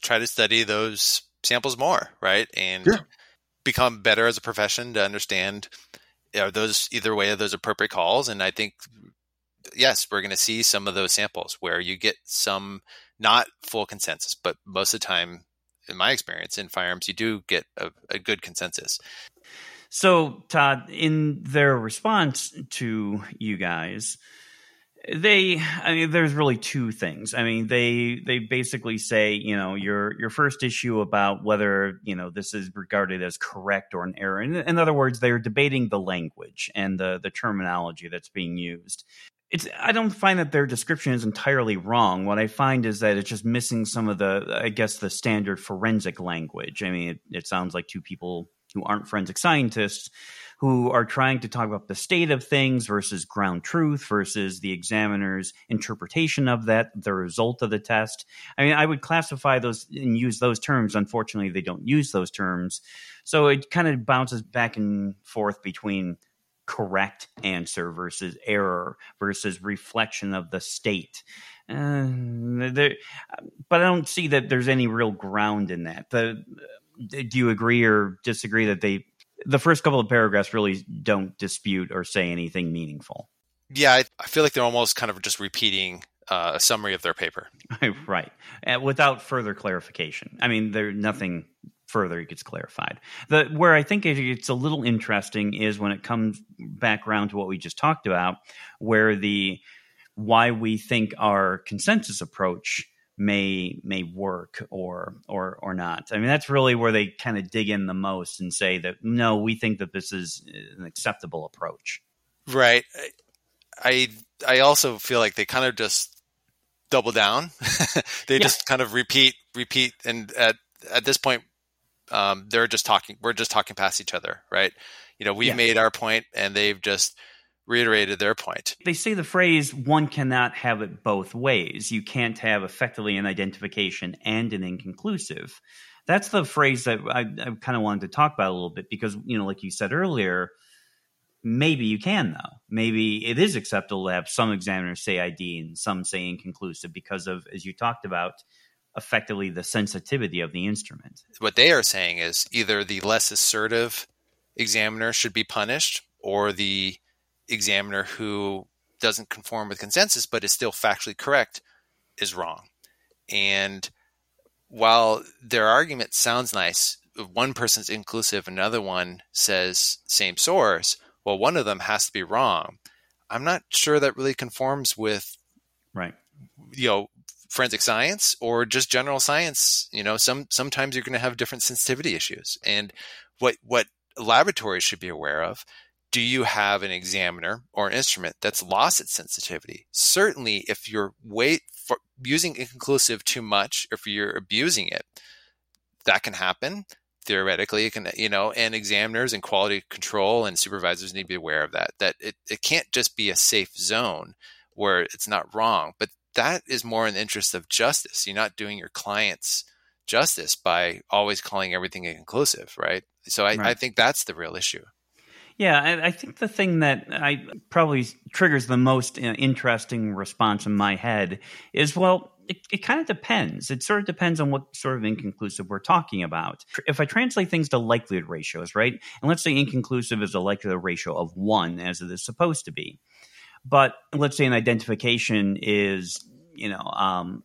try to study those samples more, right? And yeah. become better as a profession to understand are those either way of those appropriate calls. And I think yes, we're going to see some of those samples where you get some not full consensus, but most of the time, in my experience in firearms, you do get a, a good consensus. So, Todd, in their response to you guys, they i mean there's really two things. I mean they they basically say you know your your first issue about whether you know this is regarded as correct or an error. In, in other words they're debating the language and the the terminology that's being used. It's i don't find that their description is entirely wrong. What i find is that it's just missing some of the i guess the standard forensic language. I mean it, it sounds like two people who aren't forensic scientists who are trying to talk about the state of things versus ground truth versus the examiner's interpretation of that, the result of the test. I mean, I would classify those and use those terms. Unfortunately, they don't use those terms. So it kind of bounces back and forth between correct answer versus error versus reflection of the state. Uh, there, but I don't see that there's any real ground in that. The, do you agree or disagree that they the first couple of paragraphs really don't dispute or say anything meaningful. Yeah, I, I feel like they're almost kind of just repeating uh, a summary of their paper. <laughs> right, uh, without further clarification. I mean, there's nothing further gets clarified. The where I think it's a little interesting is when it comes back around to what we just talked about, where the why we think our consensus approach may may work or or or not. I mean, that's really where they kind of dig in the most and say that no, we think that this is an acceptable approach. Right. I I also feel like they kind of just double down. <laughs> they yeah. just kind of repeat repeat and at at this point um, they're just talking we're just talking past each other, right? You know, we yeah. made our point and they've just reiterated their point. They say the phrase one cannot have it both ways. You can't have effectively an identification and an inconclusive. That's the phrase that I, I kind of wanted to talk about a little bit because, you know, like you said earlier, maybe you can though. Maybe it is acceptable to have some examiners say ID and some say inconclusive because of, as you talked about, effectively the sensitivity of the instrument. What they are saying is either the less assertive examiner should be punished or the examiner who doesn't conform with consensus but is still factually correct is wrong. And while their argument sounds nice, one person's inclusive, another one says same source, well, one of them has to be wrong. I'm not sure that really conforms with, right? You know, forensic science or just general science. You know, some sometimes you're going to have different sensitivity issues, and what what laboratories should be aware of. Do you have an examiner or an instrument that's lost its sensitivity? Certainly, if you're wait for using inconclusive too much, if you're abusing it, that can happen theoretically it can you know and examiners and quality control and supervisors need to be aware of that that it, it can't just be a safe zone where it's not wrong but that is more in the interest of justice you're not doing your clients justice by always calling everything inconclusive right so i, right. I think that's the real issue yeah, I, I, think the thing that I probably triggers the most uh, interesting response in my head is well, it, it kind of depends. It sort of depends on what sort of inconclusive we're talking about. If I translate things to likelihood ratios, right? And let's say inconclusive is a likelihood ratio of one, as it is supposed to be. But let's say an identification is you know um,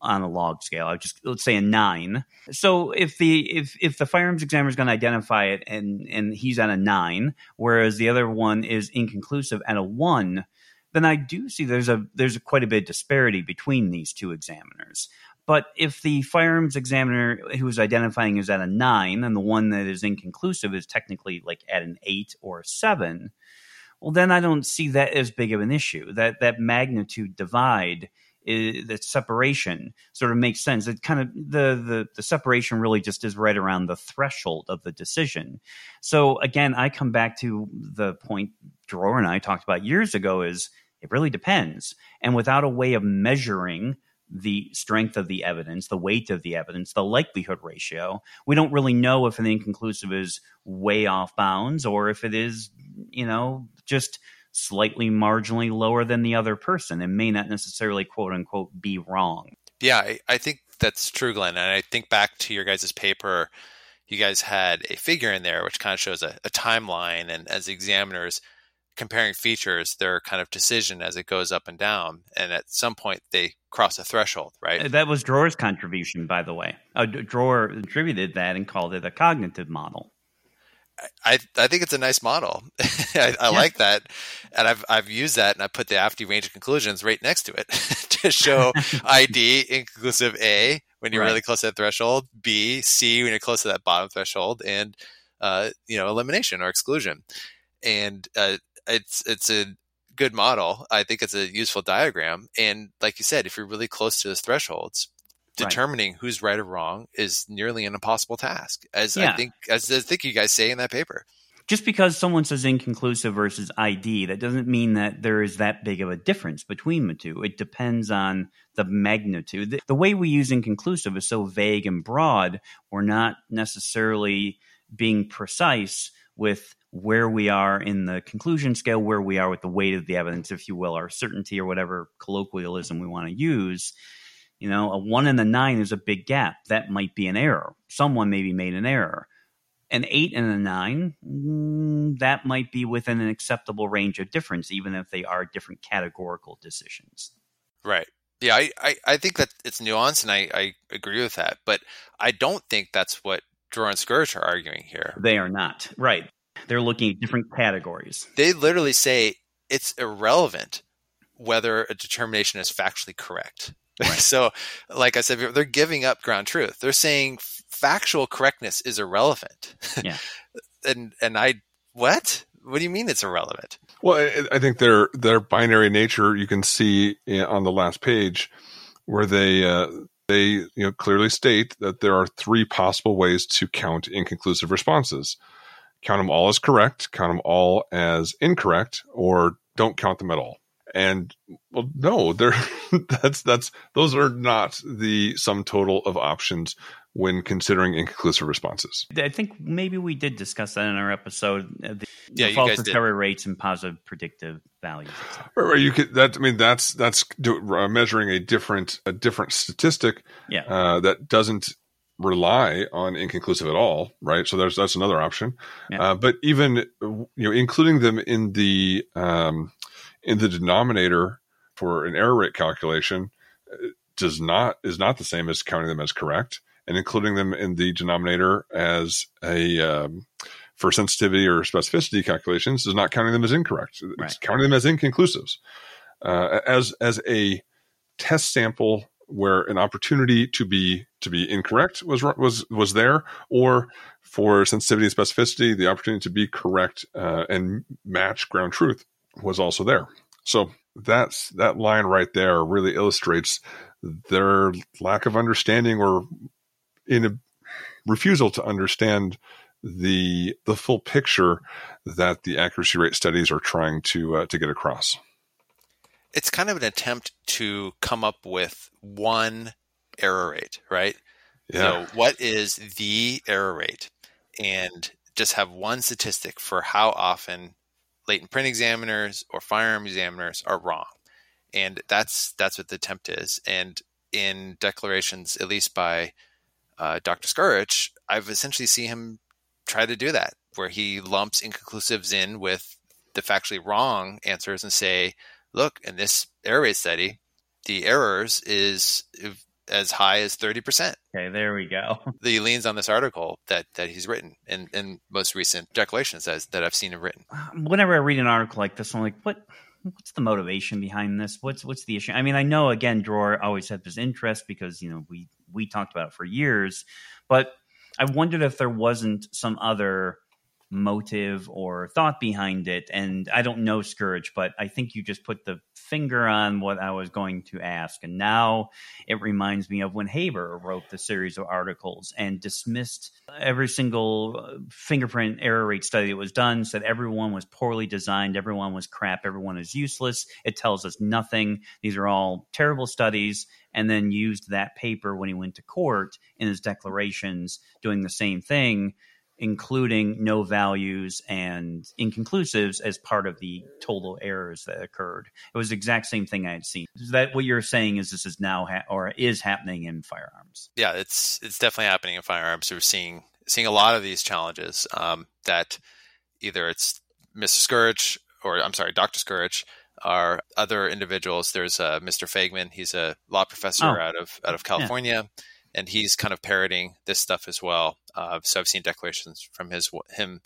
on a log scale i just let's say a nine so if the if if the firearms examiner is going to identify it and and he's at a nine whereas the other one is inconclusive at a one then I do see there's a there's a quite a bit of disparity between these two examiners. But if the firearms examiner who is identifying is at a nine and the one that is inconclusive is technically like at an eight or a seven, well, then I don't see that as big of an issue. That that magnitude divide, is, that separation, sort of makes sense. It kind of the, the the separation really just is right around the threshold of the decision. So again, I come back to the point Dror and I talked about years ago: is it really depends. And without a way of measuring the strength of the evidence, the weight of the evidence, the likelihood ratio, we don't really know if an inconclusive is way off bounds or if it is, you know, just slightly marginally lower than the other person and may not necessarily quote unquote be wrong. Yeah, I, I think that's true, Glenn. And I think back to your guys' paper, you guys had a figure in there which kind of shows a, a timeline and as examiners comparing features, their kind of decision as it goes up and down. And at some point, they cross a threshold, right? That was Dror's contribution, by the way. Uh, Dror attributed that and called it a cognitive model. I, I think it's a nice model. <laughs> I, I yeah. like that, and I've I've used that, and I put the AFTE range of conclusions right next to it <laughs> to show <laughs> ID inconclusive A when you're right. really close to that threshold, B, C when you're close to that bottom threshold, and uh, you know elimination or exclusion. And uh, it's it's a good model. I think it's a useful diagram. And like you said, if you're really close to those thresholds, determining right. who's right or wrong is nearly an impossible task. As yeah. I think as I think you guys say in that paper. Just because someone says inconclusive versus ID, that doesn't mean that there is that big of a difference between the two. It depends on the magnitude. The, the way we use inconclusive is so vague and broad, we're not necessarily being precise with where we are in the conclusion scale, where we are with the weight of the evidence, if you will, our certainty or whatever colloquialism we want to use. You know, a one and a nine is a big gap. That might be an error. Someone maybe made an error. An eight and a nine, mm, that might be within an acceptable range of difference, even if they are different categorical decisions. Right. Yeah, I, I, I think that it's nuanced, and I, I agree with that. But I don't think that's what Dror and Scurich are arguing here. They are not. Right. They're looking at different categories. They literally say it's irrelevant whether a determination is factually correct. Right. <laughs> so, like I said, they're giving up ground truth. They're saying factual correctness is irrelevant. <laughs> Yeah. and and I what? What do you mean it's irrelevant? Well, I, I think their their binary nature you can see on the last page where they uh, they you know clearly state that there are three possible ways to count inconclusive responses count them all as correct, count them all as incorrect, or don't count them at all. And well, no, they're <laughs> that's that's those are not the sum total of options when considering inconclusive responses. I think maybe we did discuss that in our episode. uh, The, Yeah, the you false guys did. discovery rates and positive predictive values. Right, right, you could that. I mean, that's that's do, uh, measuring a different a different statistic Yeah. uh, that doesn't rely on inconclusive at all, right? So there's that's another option. Yeah. Uh, but even you know, including them in the um, in the denominator for an error rate calculation uh, does not is not the same as counting them as correct, and including them in the denominator as a um, for sensitivity or specificity calculations is not counting them as incorrect. It's counting them as inconclusives. Uh, as as a test sample where an opportunity to be to be incorrect was was was there, or for sensitivity and specificity, the opportunity to be correct uh, and match ground truth was also there. So that's that line right there really illustrates their lack of understanding or in a refusal to understand the the full picture that the accuracy rate studies are trying to uh, to get across. It's kind of an attempt to come up with one error rate, right? Yeah. So, what is the error rate? And just have one statistic for how often latent print examiners or firearm examiners are wrong. And that's that's what the attempt is. And in declarations, at least by uh, Dr. Scurich, I've essentially seen him try to do that, where he lumps inconclusives in with the factually wrong answers and say, look, in this error rate study, the errors is as high as 30%. Okay, there we go. <laughs> He leans on this article that, that he's written in, in most recent declarations that, that I've seen him written. Uh, whenever I read an article like this, I'm like, what? What's the motivation behind this? What's what's the issue? I mean, I know again, Dror always had this interest because you know we we talked about it for years, but I wondered if there wasn't some other motive or thought behind it. And I don't know Scurich, but I think you just put the finger on what I was going to ask. And now it reminds me of when Haber wrote the series of articles and dismissed every single uh, fingerprint error rate study that was done, said everyone was poorly designed, everyone was crap, everyone is useless. It tells us nothing. These are all terrible studies. And then used that paper when he went to court in his declarations, doing the same thing including no values and inconclusives as part of the total errors that occurred. It was the exact same thing I had seen. Is that what you're saying? Is this is now ha- or is happening in firearms? Yeah, it's it's definitely happening in firearms. We're seeing seeing a lot of these challenges um, that either it's Mr. Scurich or I'm sorry, Dr. Scurich or other individuals. There's uh, Mr. Faigman. He's a law professor Oh. out of out of California, and he's kind of parroting this stuff as well. Uh, so I've seen declarations from his him.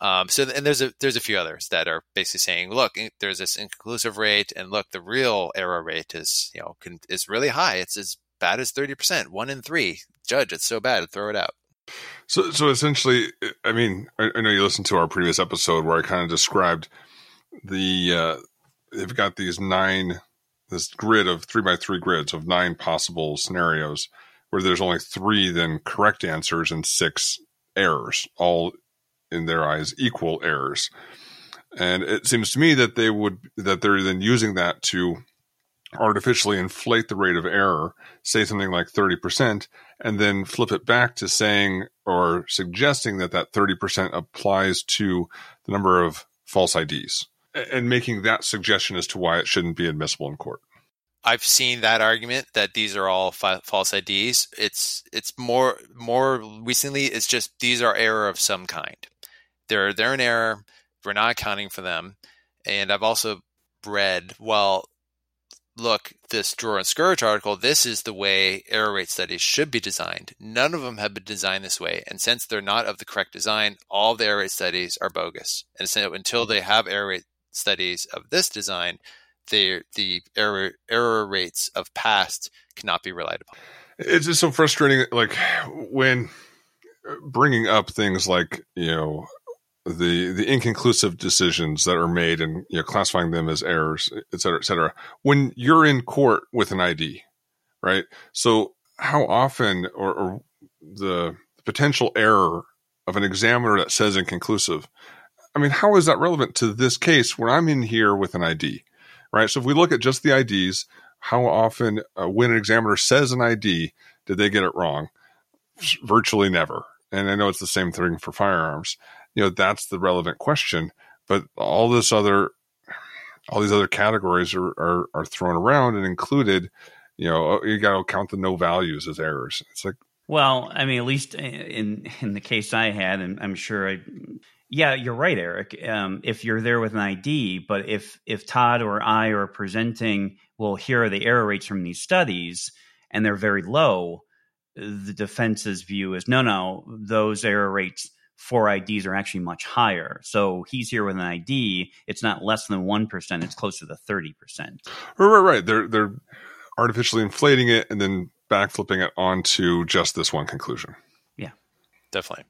Um, so and there's a there's a few others that are basically saying, look, there's this inconclusive rate, and look, the real error rate is you know can, is really high. It's as bad as thirty percent, one in three. Judge, it's so bad, throw it out. So, so essentially, I mean, I, I know you listened to our previous episode where I kind of described the uh, they've got these nine this grid of three by three grids of nine possible scenarios where there's only three then correct answers and six errors, all in their eyes equal errors. And it seems to me that they would that they're then using that to artificially inflate the rate of error, say something like 30%, and then flip it back to saying or suggesting that that 30% applies to the number of false IDs and making that suggestion as to why it shouldn't be admissible in court. I've seen that argument that these are all fa- false IDs. It's it's more more recently. It's just these are error of some kind. They're they're an error. We're not accounting for them. And I've also read well. Look, this Dror and Scurich article. This is the way error rate studies should be designed. None of them have been designed this way, and since they're not of the correct design, all the error rate studies are bogus. And so until they have error rate studies of this design, the the error error rates of past cannot be relied upon. It's just so frustrating. Like when uh, bringing up things like you know the the inconclusive decisions that are made and you know classifying them as errors, et cetera, et cetera. When you're in court with an ID, right? So how often or, or the potential error of an examiner that says inconclusive? I mean, how is that relevant to this case when I'm in here with an ID, right? So if we look at just the IDs, how often uh, when an examiner says an ID did they get it wrong? virtually never. And I know it's the same thing for firearms. You know, that's the relevant question. But all this other, all these other categories are, are, are thrown around and included. You know, oh, you got to count the no values as errors. It's like, well, I mean, at least in in the case I had, and I'm sure I, yeah, you're right, Eric. Um, if you're there with an ID, but if if Todd or I are presenting, well, here are the error rates from these studies, and they're very low. The defense's view is no, no, those error rates for IDs are actually much higher. So he's here with an ID. It's not less than one percent. It's closer to thirty percent. Right, right, right. They're they're artificially inflating it and then backflipping it onto just this one conclusion. Yeah, definitely.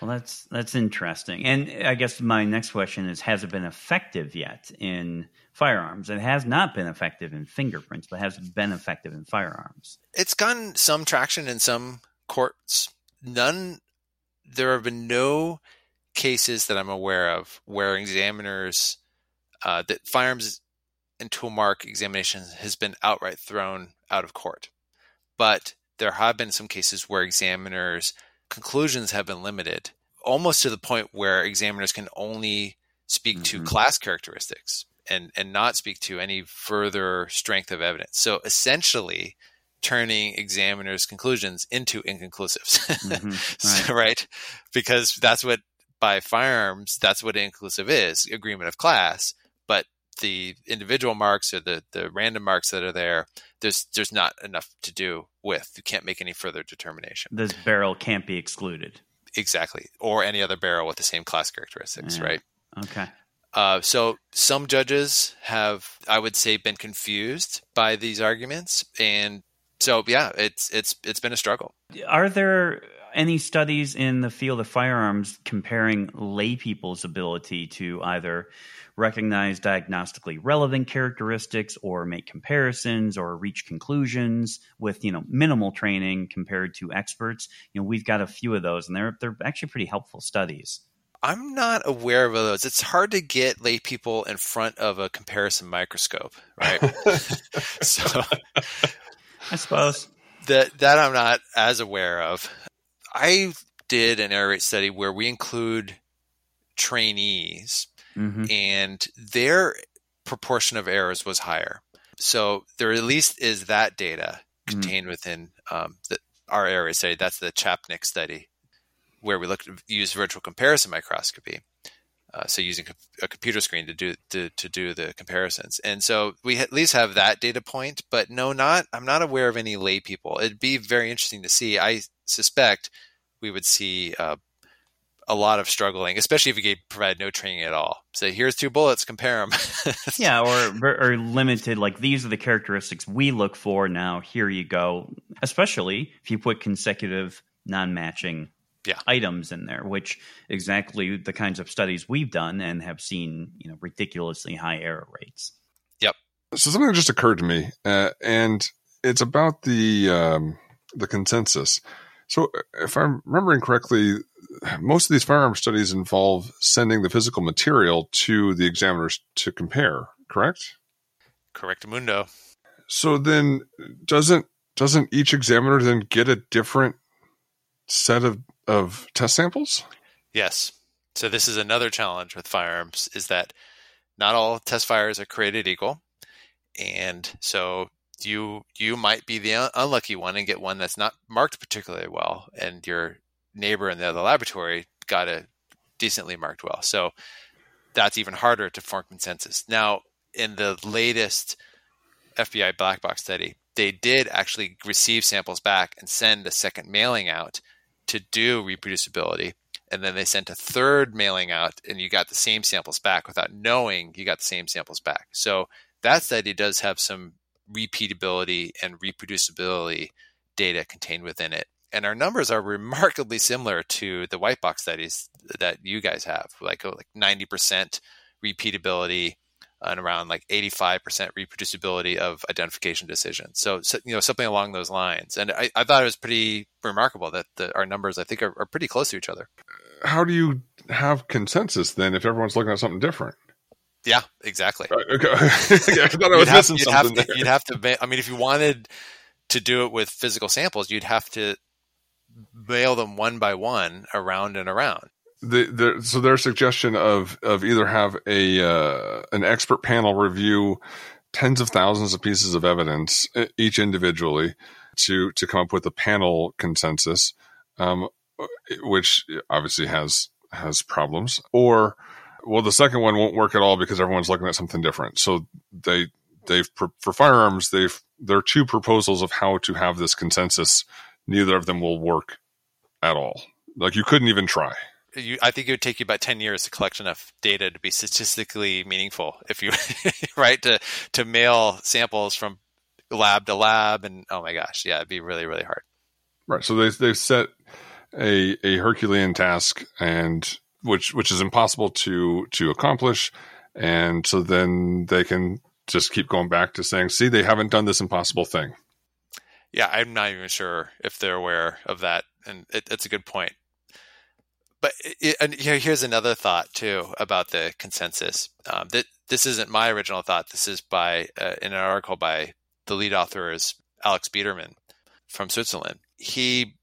Well, that's that's interesting. And I guess my next question is: Has it been effective yet in firearms? It has not been effective in fingerprints, but has been effective in firearms? It's gotten some traction in some courts. None. There have been no cases that I'm aware of where examiners uh, that firearms and tool mark examination has been outright thrown out of court. But there have been some cases where examiners' conclusions have been limited, almost to the point where examiners can only speak mm-hmm. to class characteristics and, and not speak to any further strength of evidence. So essentially, turning examiners' conclusions into inconclusives, mm-hmm. <laughs> right. so, right? Because that's what by firearms, that's what inconclusive is agreement of class. But the individual marks or the, the random marks that are there, there's there's not enough to do with. You can't make any further determination. This barrel can't be excluded. Exactly, or any other barrel with the same class characteristics, yeah. right? Okay. Uh, so some judges have, I would say, been confused by these arguments, and so yeah, it's it's it's been a struggle. Are there any studies in the field of firearms comparing lay people's ability to either recognize diagnostically relevant characteristics or make comparisons or reach conclusions with you know minimal training compared to experts you know we've got a few of those and they're they're actually pretty helpful studies I'm not aware of those. It's hard to get lay people in front of a comparison microscope, right? <laughs> so I suppose that that I'm not as aware of. I did an error rate study where we include trainees mm-hmm. and their proportion of errors was higher. So there at least is that data mm. contained mm-hmm. within um, the, our area study. That's the Chapnick study, where we looked use virtual comparison microscopy. Uh, so using a computer screen to do to, to do the comparisons, and so we at least have that data point. But no, not I'm not aware of any lay people. It'd be very interesting to see. I suspect we would see uh, a lot of struggling, especially if you provide no training at all. Say, here's two bullets, compare them. <laughs> yeah, or or limited. Like these are the characteristics we look for. Now here you go. Especially if you put consecutive non-matching yeah. items in there, which exactly the kinds of studies we've done and have seen, you know, ridiculously high error rates. Yep. So something just occurred to me, uh, and it's about the um, the consensus. So, uh, if I'm remembering correctly, most of these firearm studies involve sending the physical material to the examiners to compare, correct? Correct, Mundo. So then doesn't doesn't each examiner then get a different set of, of test samples? Yes. So this is another challenge with firearms is that not all test fires are created equal. And so you you might be the unlucky one and get one that's not marked particularly well and your neighbor in the other laboratory got it decently marked well. So that's even harder to form consensus. Now, in the latest FBI black box study, they did actually receive samples back and send a second mailing out to do reproducibility. And then they sent a third mailing out, and you got the same samples back without knowing you got the same samples back. So that study does have some repeatability and reproducibility data contained within it and our numbers are remarkably similar to the white box studies that you guys have, like uh, like ninety percent repeatability and around like eighty five percent reproducibility of identification decisions. So, so, you know something along those lines. And I, I thought it was pretty remarkable that the, our numbers I think are, are pretty close to each other. How do you have consensus then if everyone's looking at something different? Yeah, exactly. Right, okay. <laughs> I thought I was missing something have to, You'd have to. I mean, if you wanted to do it with physical samples, you'd have to mail them one by one around and around. The, the, so their suggestion of of either have a uh, an expert panel review tens of thousands of pieces of evidence each individually to to come up with a panel consensus, um, which obviously has has problems, or well, the second one won't work at all because everyone's looking at something different. So they they've for firearms they've there are two proposals of how to have this consensus. Neither of them will work at all. Like you couldn't even try. You, I think it would take you about ten years to collect enough data to be statistically meaningful. If you <laughs> right to to mail samples from lab to lab, and oh my gosh, yeah, it'd be really really hard. Right. So they they've set a a Herculean task, and which which is impossible to to accomplish, and so then they can just keep going back to saying, "See, they haven't done this impossible thing." Yeah, I'm not even sure if they're aware of that, and it, it's a good point. But it, and here's another thought too about the consensus. Um, that this isn't my original thought. This is by uh, in an article by the lead author is Alex Biedermann from Switzerland. He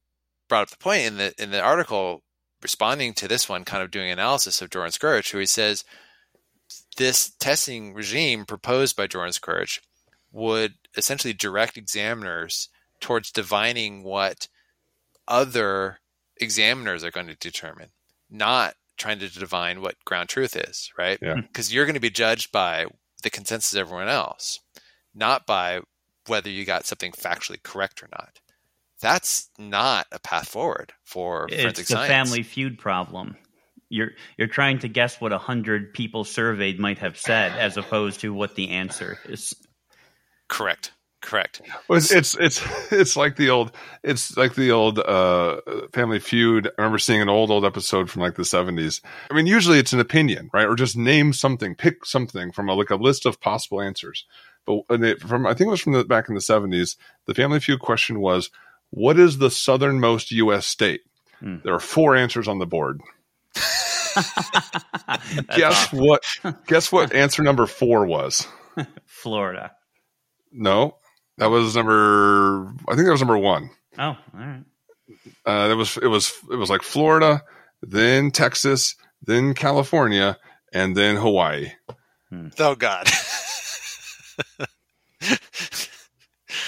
brought up the point in the in the article responding to this one, kind of doing analysis of Dror and Scurich, who he says this testing regime proposed by Dror and Scurich would essentially direct examiners towards divining what other examiners are going to determine, not trying to divine what ground truth is, right? Hmm. Because yeah. you're going to be judged by the consensus of everyone else, not by whether you got something factually correct or not. That's not a path forward for it's forensic It's a science. family feud problem. You're you're trying to guess what a hundred people surveyed might have said, as opposed to what the answer is. Correct. Correct. Well, it's, it's it's <laughs> it's like the old it's like the old uh, Family Feud. I remember seeing an old old episode from like the seventies. I mean, usually it's an opinion, right? Or just name something, pick something from a, like a list of possible answers. But it, from I think it was from the back in the seventies. The Family Feud question was, "What is the southernmost U.S. state?" Hmm. There are four answers on the board. <laughs> guess awesome. what? <laughs> Guess what? Answer number four was Florida. No, that was number. I think that was number one. Oh, all right. Uh, it was it was it was like Florida, then Texas, then California, and then Hawaii. Hmm. Oh God. <laughs>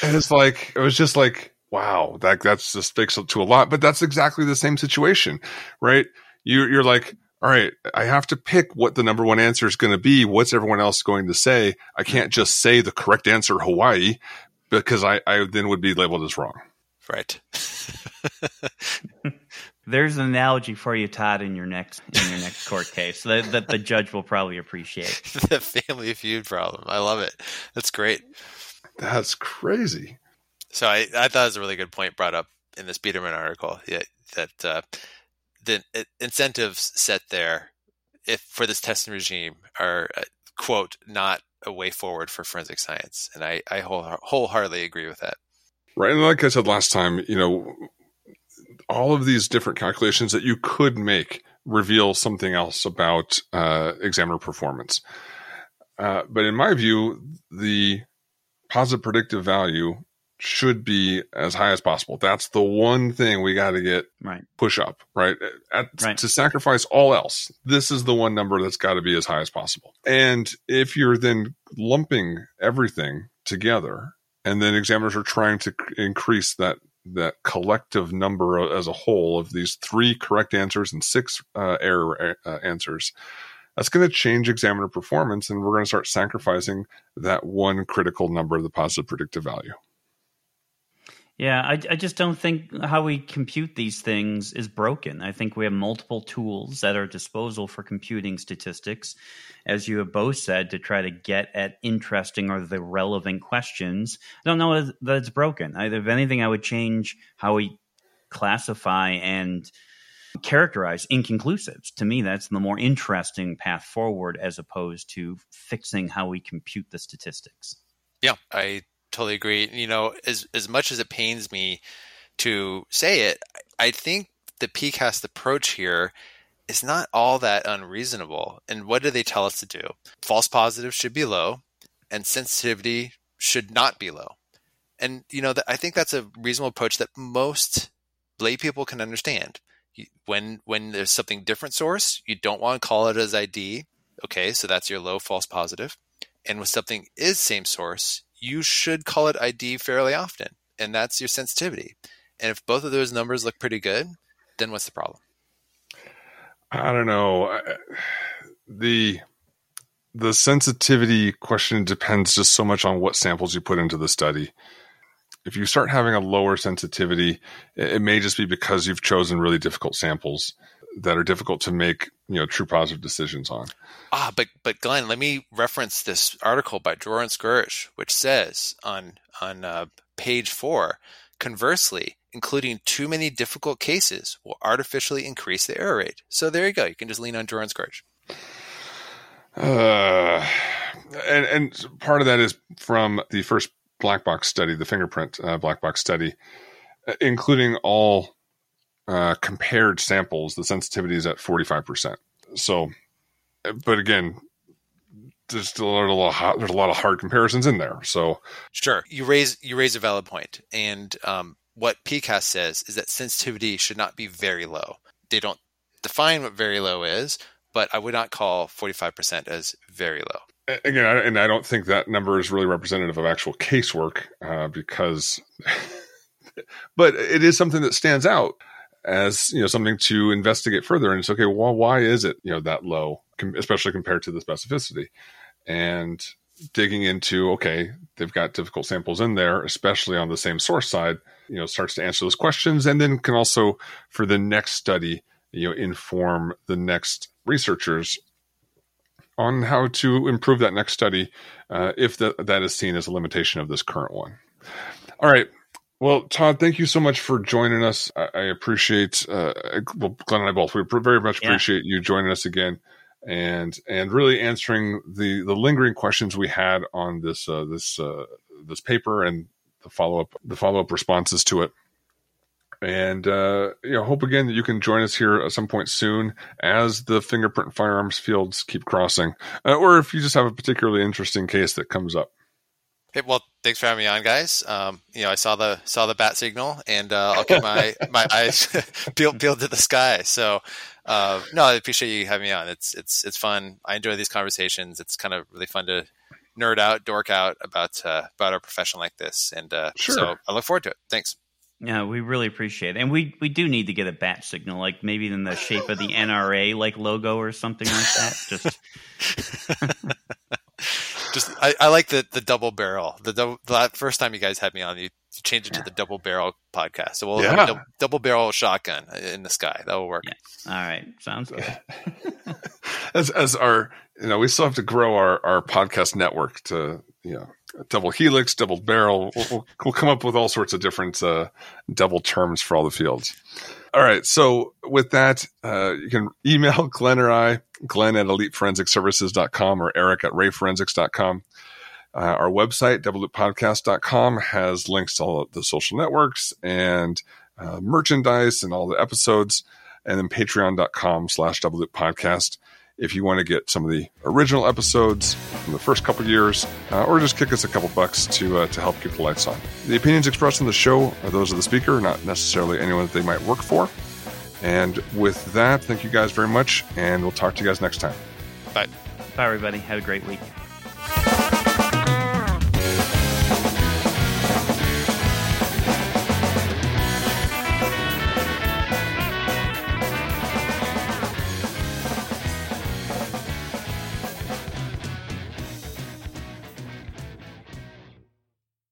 and it's like it was just like wow, that that's just speaks to a lot. But that's exactly the same situation, right? You you're like all right, I have to pick what the number one answer is going to be. What's everyone else going to say? I can't just say the correct answer, Hawaii, because I, I then would be labeled as wrong. Right. <laughs> There's an analogy for you, Todd, in your next in your next court case that, that the judge will probably appreciate. <laughs> the family feud problem. I love it. That's great. That's crazy. So I, I thought it was a really good point brought up in this Biedermann article. Yeah, that uh, the incentives set there if for this testing regime are uh, quote not a way forward for forensic science. And i, I whole, wholeheartedly agree with that. Right. And like i said last time you know all of these different calculations that you could make reveal something else about uh, examiner performance. Uh, but in my view the positive predictive value should be as high as possible. That's the one thing we got to get right. push up, right? At, right? To sacrifice all else, this is the one number that's got to be as high as possible. And if you're then lumping everything together, and then examiners are trying to increase that that collective number as a whole of these three correct answers and six uh, error uh, answers, that's going to change examiner performance, and we're going to start sacrificing that one critical number, of the positive predictive value. Yeah, I, I just don't think how we compute these things is broken. I think we have multiple tools at our disposal for computing statistics, as you have both said, to try to get at interesting or the relevant questions. I don't know that it's broken. I, if anything, I would change how we classify and characterize inconclusives. To me, that's the more interesting path forward as opposed to fixing how we compute the statistics. Yeah, I totally agree. You know, as as much as it pains me to say it, I think the PCAST approach here is not all that unreasonable. And what do they tell us to do? False positives should be low, and sensitivity should not be low. And you know, I think that's a reasonable approach that most lay people can understand. When when there's something different source, you don't want to call it as ID. Okay, so that's your low false positive. And when something is same source, you should call it ID fairly often, and that's your sensitivity. And if both of those numbers look pretty good, then what's the problem? I don't know. The the sensitivity question depends just so much on what samples you put into the study. If you start having a lower sensitivity, it may just be because you've chosen really difficult samples that are difficult to make, you know, true positive decisions on. Ah, but but Glenn, let me reference this article by and Scurich, which says on on uh, page four, conversely, including too many difficult cases will artificially increase the error rate. So there you go. You can just lean on and Scurich. Uh, and and part of that is from the first black box study, the fingerprint uh, black box study, uh, including all uh, compared samples. The sensitivity is at forty five percent. So, but again, there's still a lot of there's a lot of hard comparisons in there. So, sure, you raise you raise a valid point, and um, what PCAST says is that sensitivity should not be very low. They don't define what very low is, but I would not call 45% as very low. Again, and I don't think that number is really representative of actual casework uh, because, <laughs> but it is something that stands out as you know something to investigate further. And it's okay. Well, why is it you know that low, especially compared to the specificity? And digging into okay, they've got difficult samples in there, especially on the same source side. You know, starts to answer those questions, and then can also for the next study, you know, inform the next researchers on how to improve that next study uh, if the, that is seen as a limitation of this current one. All right. Well, Todd, thank you so much for joining us. I, I appreciate, uh, well, Glenn and I both, we very much appreciate yeah. you joining us again and and really answering the the lingering questions we had on this uh, this uh, this paper and the follow up the follow up responses to it and uh, you know hope again that you can join us here at some point soon as the fingerprint firearms fields keep crossing uh, or if you just have a particularly interesting case that comes up hey, well thanks for having me on guys. Um, you know i saw the saw the bat signal and uh, i'll keep my <laughs> my eyes <laughs> peeled, peeled to the sky. So uh, no i appreciate you having me on. It's it's it's fun. I enjoy these conversations. It's kind of really fun to nerd out dork out about uh, about our profession like this and uh, sure. so i look forward to it. Thanks. Yeah, we really appreciate it, and we we do need to get a bat signal, like maybe in the shape of the NRA like logo or something like that. Just, <laughs> just I, I, like the the double barrel. The double, the first time you guys had me on, you, changed it to the double barrel podcast. So we'll yeah. have a double, double, barrel shotgun in the sky. That will work. Yeah. All right, sounds good. <laughs> as as our you know, we still have to grow our our podcast network to you know double helix, double barrel. We'll, we'll, come up with all sorts of different uh, double terms for all the fields. All right. So with that, uh, you can email <laughs> Glenn or I, Glenn at eliteforensicservices.com or Eric at rayforensics.com. Uh, our website, doubleloopodcast.com, has links to all the social networks and uh, merchandise and all the episodes. And then patreon.com slash doubleloop podcast if you want to get some of the original episodes from the first couple years, uh, or just kick us a couple bucks to uh, to help keep the lights on. The opinions expressed in the show are those of the speaker, not necessarily anyone that they might work for. And with that, thank you guys very much, and we'll talk to you guys next time. Bye. Bye, everybody. Have a great week.